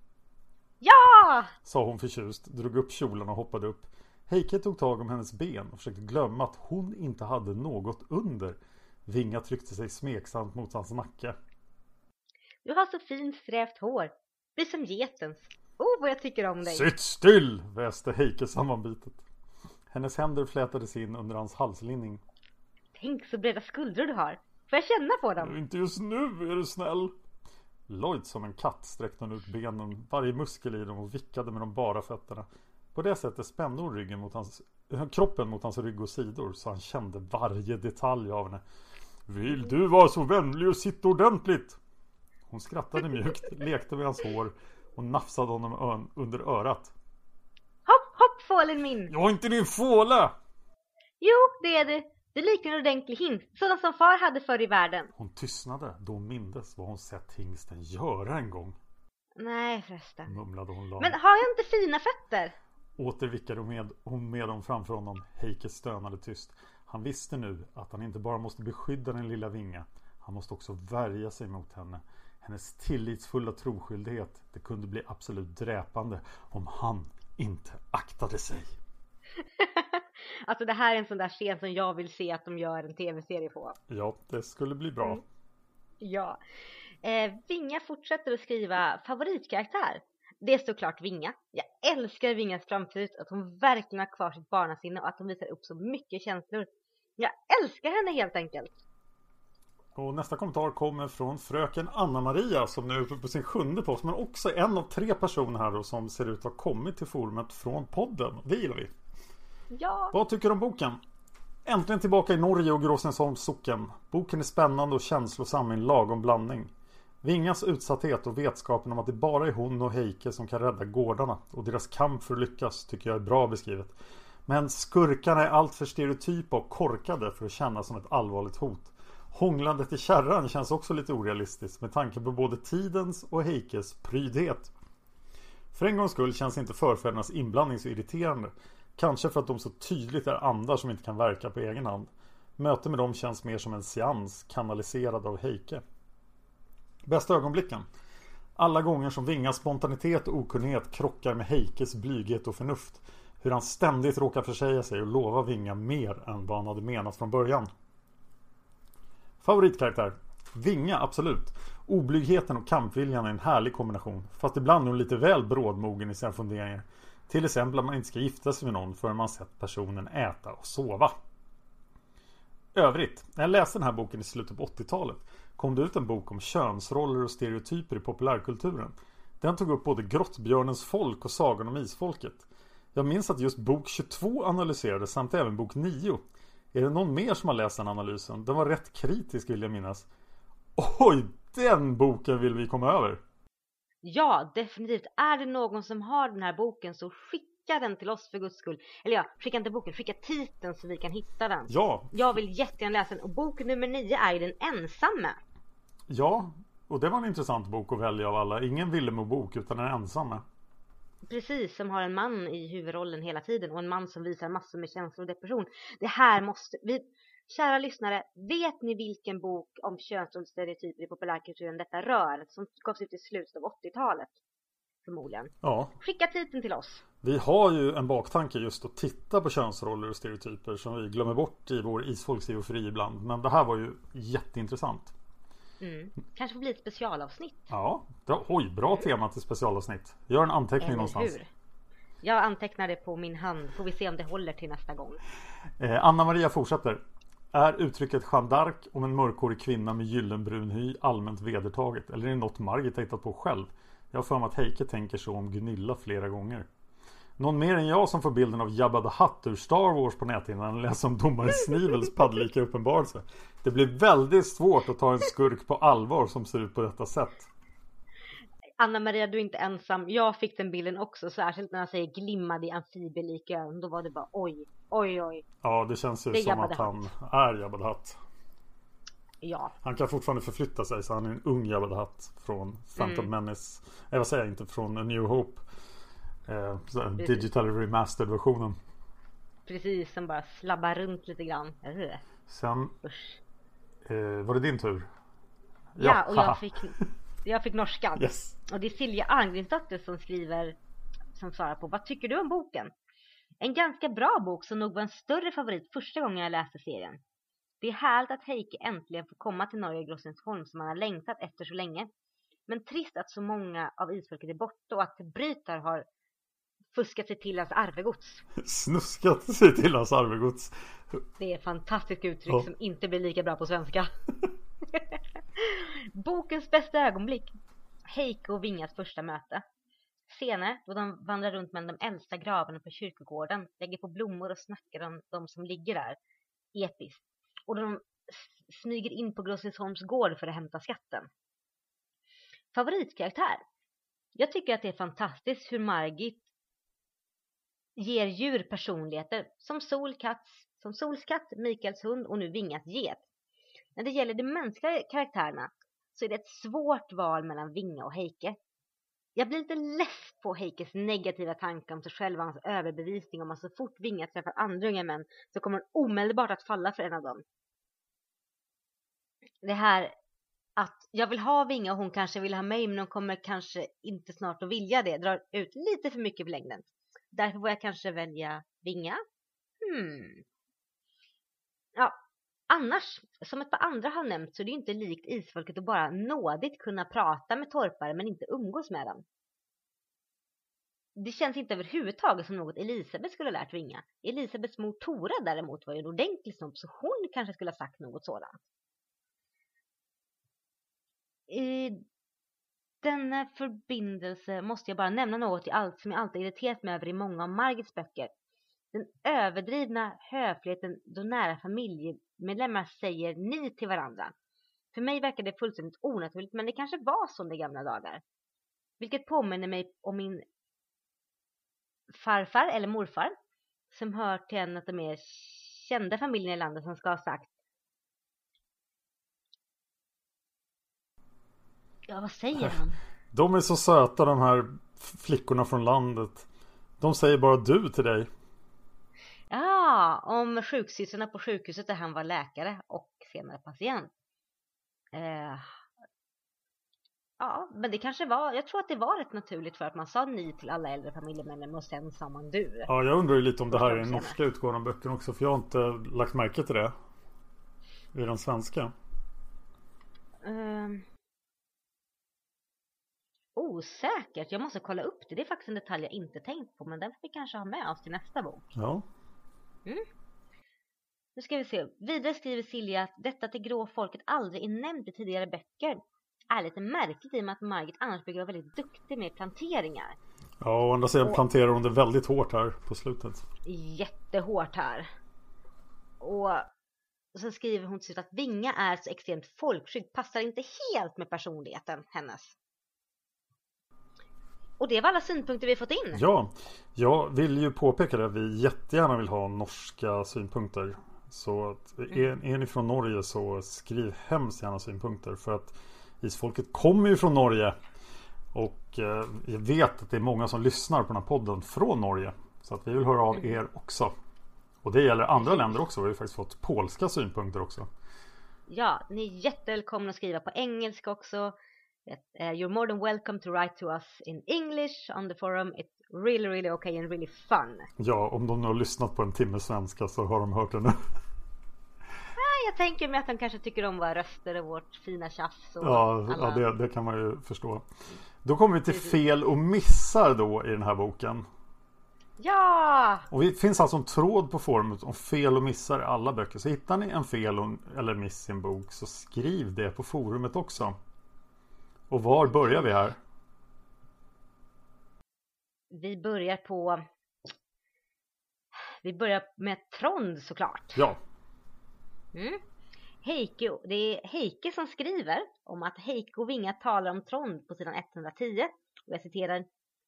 S3: Ja!
S2: sa hon förtjust, drog upp kjolen och hoppade upp. Heike tog tag om hennes ben och försökte glömma att hon inte hade något under. Vinga tryckte sig smeksamt mot hans nacke.
S3: Du har så fint strävt hår. Blir som getens. Oh, vad jag tycker om dig.
S2: Sitt still! väste Heike sammanbitet. Hennes händer flätades in under hans halslinning.
S3: Tänk så breda skuldror du har. Får jag känna på dem?
S2: Inte just nu, är du snäll? Lojt som en katt sträckte hon ut benen, varje muskel i dem och vickade med de bara fötterna. På det sättet spände hon ryggen mot hans, kroppen mot hans rygg och sidor så han kände varje detalj av henne. Vill du vara så vänlig och sitta ordentligt? Hon skrattade mjukt, (laughs) lekte med hans hår och nafsade honom under örat.
S3: Hopp, hopp fålen min!
S2: Jag är inte din fåla!
S3: Jo, det är du. Du liknar en ordentlig hingst, sådan som far hade förr i världen.
S2: Hon tystnade då hon mindes vad hon sett hingsten göra en gång.
S3: Nej förresten.
S2: Mumlade hon lamt.
S3: Men har jag inte fina fötter?
S2: Åter vickade hon med, hon med dem framför honom. Heike stönade tyst. Han visste nu att han inte bara måste beskydda den lilla Vinga. Han måste också värja sig mot henne. Hennes tillitsfulla troskyldighet. Det kunde bli absolut dräpande om han inte aktade sig. (laughs)
S3: alltså det här är en sån där scen som jag vill se att de gör en tv-serie på.
S2: Ja, det skulle bli bra.
S3: Mm. Ja. Eh, Vinga fortsätter att skriva favoritkaraktär. Det är såklart Vinga. Jag älskar Vingas framtid, att hon verkligen har kvar sitt barnasinne och att hon visar upp så mycket känslor. Jag älskar henne helt enkelt.
S2: Och nästa kommentar kommer från fröken Anna-Maria som nu är uppe på sin sjunde post men också en av tre personer här då som ser ut att ha kommit till forumet från podden. Det gillar vi.
S3: Ja,
S2: Vad tycker du om boken? Äntligen tillbaka i Norge och Gråsensholms socken. Boken är spännande och känslosam i en lagom blandning. Vingas utsatthet och vetskapen om att det bara är hon och Heike som kan rädda gårdarna och deras kamp för att lyckas tycker jag är bra beskrivet. Men skurkarna är alltför stereotypa och korkade för att kännas som ett allvarligt hot. Hånglandet i kärran känns också lite orealistiskt med tanke på både tidens och Heikes prydhet. För en gångs skull känns inte förfädernas inblandning så irriterande. Kanske för att de så tydligt är andar som inte kan verka på egen hand. Möte med dem känns mer som en seans kanaliserad av Heike. Bästa ögonblicken? Alla gånger som Vingas spontanitet och okunnighet krockar med Heikes blyghet och förnuft. Hur han ständigt råkar försäga sig och lova Vinga mer än vad han hade menat från början. Favoritkaraktär? Vinga, absolut. Oblygheten och kampviljan är en härlig kombination. Fast ibland är hon lite väl brådmogen i sina funderingar. Till exempel att man inte ska gifta sig med någon förrän man sett personen äta och sova. Övrigt, när jag läste den här boken i slutet på 80-talet kom det ut en bok om könsroller och stereotyper i populärkulturen. Den tog upp både Grottbjörnens folk och Sagan om Isfolket. Jag minns att just bok 22 analyserades samt även bok 9. Är det någon mer som har läst den analysen? Den var rätt kritisk vill jag minnas. Oj, den boken vill vi komma över!
S3: Ja, definitivt. Är det någon som har den här boken så skicka den till oss för guds skull. Eller ja, skicka inte boken, skicka titeln så vi kan hitta den.
S2: Ja!
S3: Jag vill jättegärna läsa den. Och bok nummer nio är ju Den ensamme.
S2: Ja, och det var en intressant bok att välja av alla. Ingen Villemo-bok utan den ensamme.
S3: Precis, som har en man i huvudrollen hela tiden och en man som visar massor med känslor och depression. Det här måste vi... Kära lyssnare, vet ni vilken bok om könsrollsstereotyper i populärkulturen detta rör? Som gavs ut i slutet av 80-talet. Förmodligen.
S2: Ja.
S3: Skicka titeln till oss.
S2: Vi har ju en baktanke just att titta på könsroller och stereotyper som vi glömmer bort i vår isfolksgeofri ibland. Men det här var ju jätteintressant.
S3: Mm. Kanske får bli ett specialavsnitt.
S2: Ja, det, oj, bra tema till specialavsnitt. Gör en anteckning
S3: Eller
S2: någonstans.
S3: hur? Jag antecknar det på min hand. Får vi se om det håller till nästa gång.
S2: Eh, Anna-Maria fortsätter. Är uttrycket Jeanne d'Arc om en mörkhårig kvinna med gyllenbrun hy allmänt vedertaget? Eller är det något Margit hittat på själv? Jag har för mig att Heike tänker så om Gunilla flera gånger. Någon mer än jag som får bilden av Jabba the Hutt ur Star Wars på näthinnan läser om domaren Snivels paddlika uppenbarelse. Det blir väldigt svårt att ta en skurk på allvar som ser ut på detta sätt.
S3: Anna-Maria, du är inte ensam. Jag fick den bilden också, särskilt när han säger glimmade i amfibielika ögon. Då var det bara oj, oj, oj.
S2: Ja, det känns ju
S3: Det
S2: som att han är Jabba the Hutt.
S3: Ja,
S2: Han kan fortfarande förflytta sig så han är en ung Jabba the Hutt från Phantom
S3: Mm.
S2: Menace. Nej vad säger jag inte från A New Hope. Eh, digital remastered versionen.
S3: precis. Som bara slabbar runt lite grann. Ugh,
S2: Sen eh, var det din tur.
S3: Ja, och
S2: haha.
S3: jag fick, jag fick norskan. (laughs)
S2: Yes.
S3: Och det är Silja Arngrimsdotter som skriver, som svarar på Vad tycker du om boken? En ganska bra bok som nog var en större favorit första gången jag läste serien. Det är härligt att Heike äntligen får komma till Norge och Grossensholm som han har längtat efter så länge. Men trist att så många av isfolket är borta och att Brytar har fuskat sig till hans arvegods.
S2: Snuskat sig till hans arvegods.
S3: Det är ett fantastiskt uttryck
S2: Ja.
S3: som inte blir lika bra på svenska. (laughs) Bokens bästa ögonblick. Heike och Vingas första möte. Senare, då de vandrar runt mellan de äldsta gravarna på kyrkogården, lägger på blommor och snackar om de som ligger där. Episkt. Och då de smyger in på Grossensholms gård för att hämta skatten. Favoritkaraktär. Jag tycker att det är fantastiskt hur Margit ger djur personligheter som solkats, som Solskatt, Mikaels hund och nu Vingas get. När det gäller de mänskliga karaktärerna så är det ett svårt val mellan Vinga och Heike. Jag blir lite less på Heikes negativa tankar om sig själv och hans överbevisning om att så fort Vinga träffar andra unga män så kommer hon omedelbart att falla för en av dem. Det här att jag vill ha Vinga och hon kanske vill ha mig men hon kommer kanske inte snart att vilja det drar ut lite för mycket på längden. Därför får jag kanske välja Vinga. Hmm. Ja, annars, som ett par andra har nämnt så är det ju inte likt isfolket att bara nådigt kunna prata med torpare men inte umgås med dem. Det känns inte överhuvudtaget som något Elisabeth skulle ha lärt Vinga. Elisabeths mor Tora däremot var ju en ordentlig snobb så hon kanske skulle ha sagt något sådant. I denna förbindelse måste jag bara nämna något i allt som jag alltid irriterat mig över i många av Margits böcker. Den överdrivna höfligheten då nära familjemedlemmar säger ni till varandra. För mig verkar det fullständigt onaturligt men det kanske var så under gamla dagar. Vilket påminner mig om min farfar eller morfar som hör till en av de mer kända familjerna i landet som ska ha sagt Ja, vad säger han?
S2: De är så söta de här flickorna från landet. De säger bara du till dig.
S3: Ja, om sjuksystrarna på sjukhuset där han var läkare och senare patient. Eh, ja, men det kanske var, jag tror att det var rätt naturligt för att man sa ni till alla äldre familjemedlemmar och sen sa man du.
S2: Ja, jag undrar ju lite om det här är den norska utgåvan av böckerna också. För jag har inte lagt märke till det. I den svenska.
S3: Um, osäkert. Jag måste kolla upp det. Det är faktiskt en detalj jag inte tänkt på. Men den får vi kanske ha med oss till nästa bok.
S2: Ja.
S3: Mm. Nu ska vi se. Vidare skriver Silja att detta till grå folket aldrig är nämnt i tidigare böcker. Är lite märkligt i och med att Margit annars brukar vara väldigt duktig med planteringar.
S2: Ja, å andra sidan och, planterar hon det väldigt hårt här på slutet.
S3: Jättehårt här. Och, sen skriver hon till slut att Vinga är så extremt folkskygg. Passar inte helt med personligheten hennes. Och det var alla synpunkter vi fått in.
S2: Ja, jag vill ju påpeka det. Vi jättegärna vill ha norska synpunkter. Så att är, mm. är ni från Norge så skriv hemskt gärna synpunkter. För att isfolket kommer ju från Norge. Och eh, jag vet att det är många som lyssnar på den här podden från Norge. Så att vi vill höra av mm. er också. Och det gäller andra länder också. Vi har ju faktiskt fått polska synpunkter också.
S3: Ja, ni är jättevälkomna att skriva på engelska också. Uh, you're more than welcome to write to us in English on the forum. It's really, really okay and really fun.
S2: Ja, om de nu har lyssnat på en timme svenska så har de hört det nu. (laughs)
S3: jag tänker mig att de kanske tycker om våra röster och vårt fina tjafs. Och
S2: ja, alla... ja det, det, kan man ju förstå. Då kommer vi till fel och missar då i den här boken.
S3: Ja!
S2: Och det finns alltså en tråd på forumet om fel och missar i alla böcker. Så hittar ni en fel eller miss i en bok så skriv det på forumet också. Och var börjar vi här?
S3: Vi börjar på... Vi börjar med Trond såklart.
S2: Ja.
S3: Mm. Heike, det är Heike som skriver om att Heike och Vinga talar om Trond på sidan 110. Och jag citerar.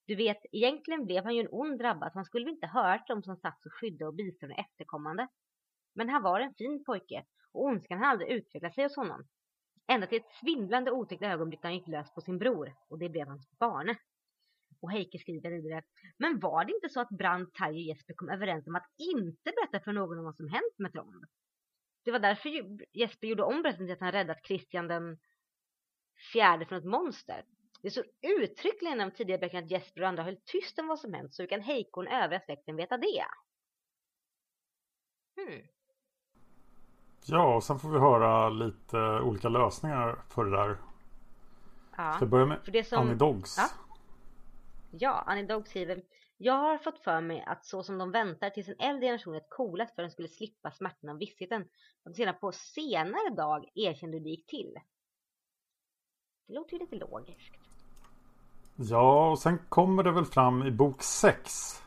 S3: Du vet, egentligen blev han ju en ond drabbad. Man skulle inte hört dem som satt och skydda och bistå efterkommande. Men han var en fin pojke och ondskan har aldrig utvecklat sig hos honom. Ända till ett svindlande otäckt ögonblick när han gick lös på sin bror och det blev hans barne. Och Heike skriver vidare. Men var det inte så att Brand, Tai och Jesper kom överens om att inte berätta för någon om vad som hänt med Trond? Det var därför Jesper gjorde om berättelsen till att han räddat Christian den fjärde från ett monster. Det står uttryckligen i de tidigare böckerna att Jesper och andra höll tyst om vad som hänt så hur kan Heike och den övriga släkten veta det? Hmm.
S2: Ja, och sen får vi höra lite olika lösningar för det där. Ja, Ska jag börja med det som... Annie Dogs?
S3: Ja. ja, Annie Dogs skriver Jag har fått för mig att så som de väntar tills en äldre generation är coolat för att de skulle slippa smärtan av vissheten att sedan på senare dag erkände hur det gick till. Det låter ju lite logiskt.
S2: Ja, och sen kommer det väl fram i bok 6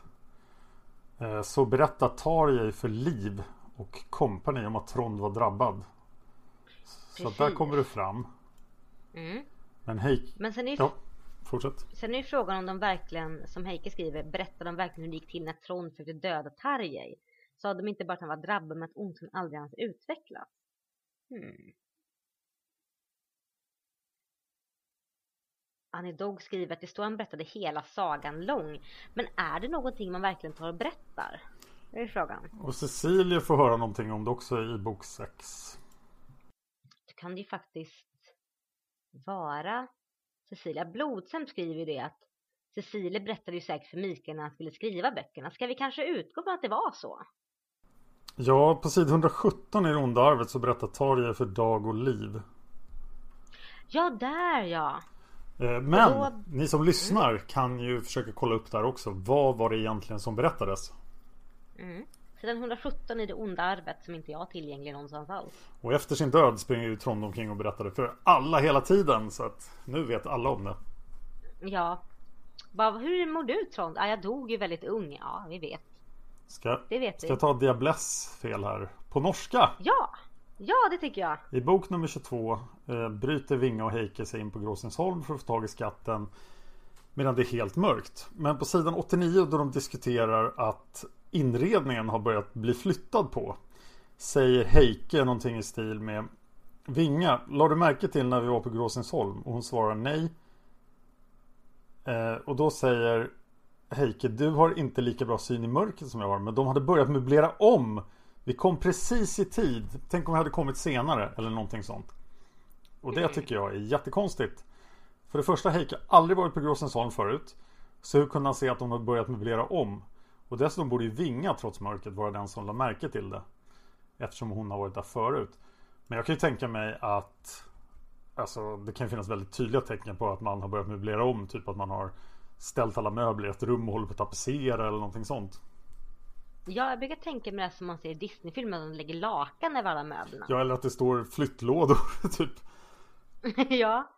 S2: eh, så berättar Tarjei för Liv och kompani om att Trond var drabbad. Så där kommer det fram.
S3: Mm.
S2: Men hej.
S3: Men sen är
S2: ja, fortsätt.
S3: Sen är ju frågan om de verkligen, som Heike skriver, berättar de verkligen hur det gick till när Trond försökte döda Tarjei. Sa de inte bara att han var drabbad men att ondskan aldrig hans utvecklats? Hmm. Annie Dog skriver att det står han berättade hela sagan lång. Men är det någonting man verkligen tar och berättar? Det är frågan.
S2: Och Cecilia får höra någonting om det också i bok 6.
S3: Det kan det ju faktiskt vara Cecilia. Blodsamt skriver ju det att Cecilia berättade ju säkert för Mikael när han skulle skriva böckerna. Ska vi kanske utgå från att det var så?
S2: Ja, på sid 117 i det onda arvet så berättar Tarja för Dag och Liv.
S3: Ja, där ja.
S2: Eh, men då... ni som lyssnar kan ju försöka kolla upp där också. Vad var det egentligen som berättades?
S3: Mm. Sidan 117 i det onda arvet som inte jag har tillgänglig någonstans alls.
S2: Och efter sin död springer ju Trond omkring och berättade för alla hela tiden. Så att nu vet alla om det.
S3: Ja. Bara, hur mår du Trond? Ah, jag dog ju väldigt ung. Ja, vi vet.
S2: Ska,
S3: Det vet
S2: ska
S3: vi.
S2: jag ta Diabless fel här? På norska!
S3: Ja, ja det tycker jag.
S2: I bok nummer 22 eh, bryter Vinga och Heike sig in på Gråsensholm för att få tag i skatten medan det är helt mörkt. Men på sidan 89 då de diskuterar att inredningen har börjat bli flyttad på säger Heike någonting i stil med Vinga, la du märke till när vi var på Gråsensholm? Och hon svarar nej. Eh, och då säger Heike, du har inte lika bra syn i mörkret som jag har, men de hade börjat möblera om. Vi kom precis i tid. Tänk om vi hade kommit senare eller någonting sånt. Och det tycker jag är jättekonstigt. För det första, Heike har aldrig varit på Gråsensholm förut. Så hur kunde han se att de har börjat möblera om? Och dessutom borde ju Vinga trots mörkret vara den som la märke till det. Eftersom hon har varit där förut. Men jag kan ju tänka mig att Alltså det kan finnas väldigt tydliga tecken på att man har börjat möblera om. Typ att man har ställt alla möbler i ett rum och håller på att tapetsera eller någonting sånt.
S3: Ja, jag brukar tänka mig det som man ser i Disneyfilmer, att de lägger lakan över alla möblerna.
S2: Ja eller att det står flyttlådor (laughs) typ. (laughs)
S3: ja.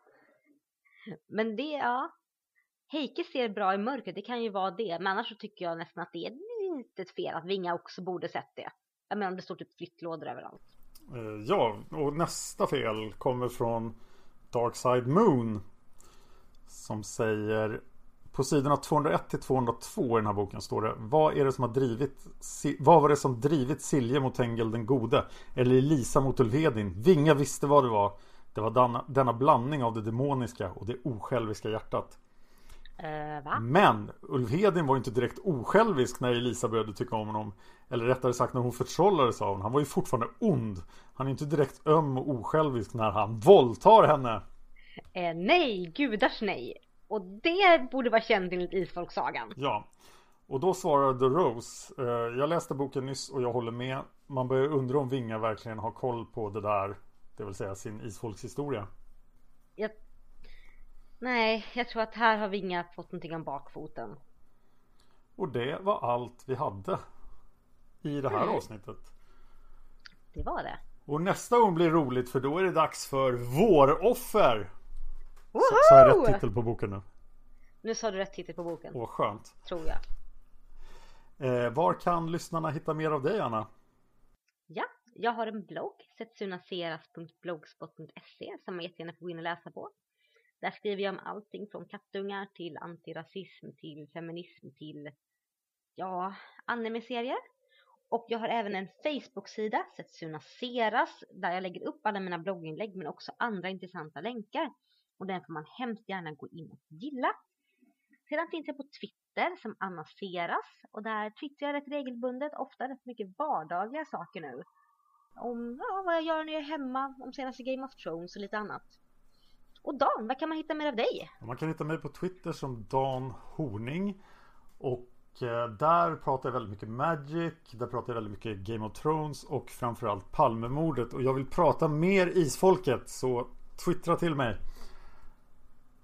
S3: Men det, ja. Heike ser bra i mörkret, det kan ju vara det. Men annars så tycker jag nästan att det är lite fel att Vinga också borde sett det. Jag menar det står typ flyttlådor överallt.
S2: Eh, ja, och nästa fel kommer från Darkside Moon. Som säger på sidorna 201 till 202 i den här boken står det Vad är det som har drivit Vad var det som drivit Silje mot Tengel den gode? Eller Lisa mot Ulvedin? Vinga visste vad det var. Det var denna, denna blandning av det demoniska och det osjälviska hjärtat.
S3: Va?
S2: Men Ulf Hedin var inte direkt osjälvisk när Elisa började tycka om honom. Eller rättare sagt när hon förtrollades av honom. Han var ju fortfarande ond. Han är inte direkt öm och osjälvisk när han våldtar henne.
S3: Eh, nej, gudars nej. Och det borde vara känt enligt Isfolksagan.
S2: Ja. Och då svarar The Rose. eh, Jag läste boken nyss och jag håller med. Man börjar undra om Vinga verkligen har koll på det där. Det vill säga sin isfolkshistoria.
S3: Jag... Nej, jag tror att här har Vinga fått någonting om bakfoten.
S2: Och det var allt vi hade. I det här avsnittet.
S3: Det var det.
S2: Och nästa gång blir roligt för då är det dags för Våroffer. Så, så har jag
S3: Woho!
S2: rätt titel på boken nu.
S3: Nu sa du rätt titel på boken,
S2: Åh skönt.
S3: tror jag.
S2: Eh, var kan lyssnarna hitta mer av dig Anna?
S3: Ja, jag har en blogg, setsunaseras.blogspot.se som man jättegärna får gå in och läsa på. Där skriver jag om allting från kattungar till antirasism till feminism till, ja, anime-serier. Och jag har även en Facebook-sida, Setsuna Seras, där jag lägger upp alla mina blogginlägg men också andra intressanta länkar. Och den får man hemskt gärna gå in och gilla. Sedan finns jag på Twitter som Anna Seras och där twittrar jag rätt regelbundet, ofta rätt mycket vardagliga saker nu. Om ja, vad jag gör när jag är hemma, om senaste Game of Thrones och lite annat. Och Dan, vad kan man hitta mer av dig?
S2: Man kan hitta mig på Twitter som Dan Horning. Och eh, där pratar jag väldigt mycket Magic. Där pratar jag väldigt mycket Game of Thrones och framförallt Palmemordet. Och jag vill prata mer Isfolket så twittra till mig.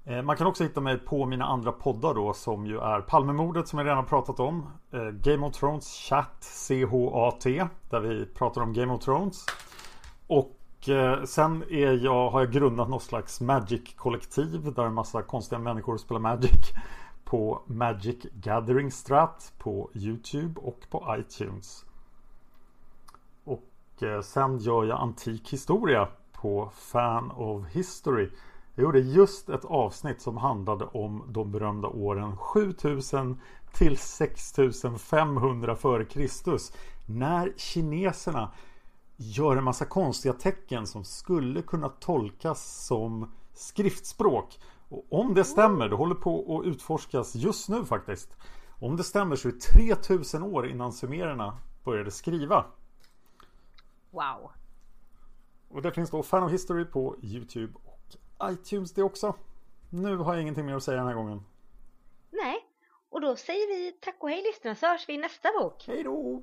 S2: Eh, man kan också hitta mig på mina andra poddar då som ju är Palmemordet som jag redan har pratat om. Eh, Game of Thrones Chat CHAT där vi pratar om Game of Thrones. Och eh, sen är jag, har jag grundat något slags Magic-kollektiv där en massa konstiga människor spelar Magic. (laughs) På Magic Gathering Strat på Youtube och på iTunes. Och sen gör jag antik historia på Fan of History. Jag gjorde just ett avsnitt som handlade om de berömda åren 7000 till 6500 före Kristus. När kineserna gör en massa konstiga tecken som skulle kunna tolkas som skriftspråk. Och om det stämmer, det håller på att utforskas just nu faktiskt. Om det stämmer så är det 3000 år innan sumererna började skriva.
S3: Wow.
S2: Och det finns då Fan of History på Youtube iTunes det också. Nu har jag ingenting mer att säga den här gången.
S3: Nej, och då säger vi tack och hej lyssnarna så hörs vi i nästa bok.
S2: Hej då!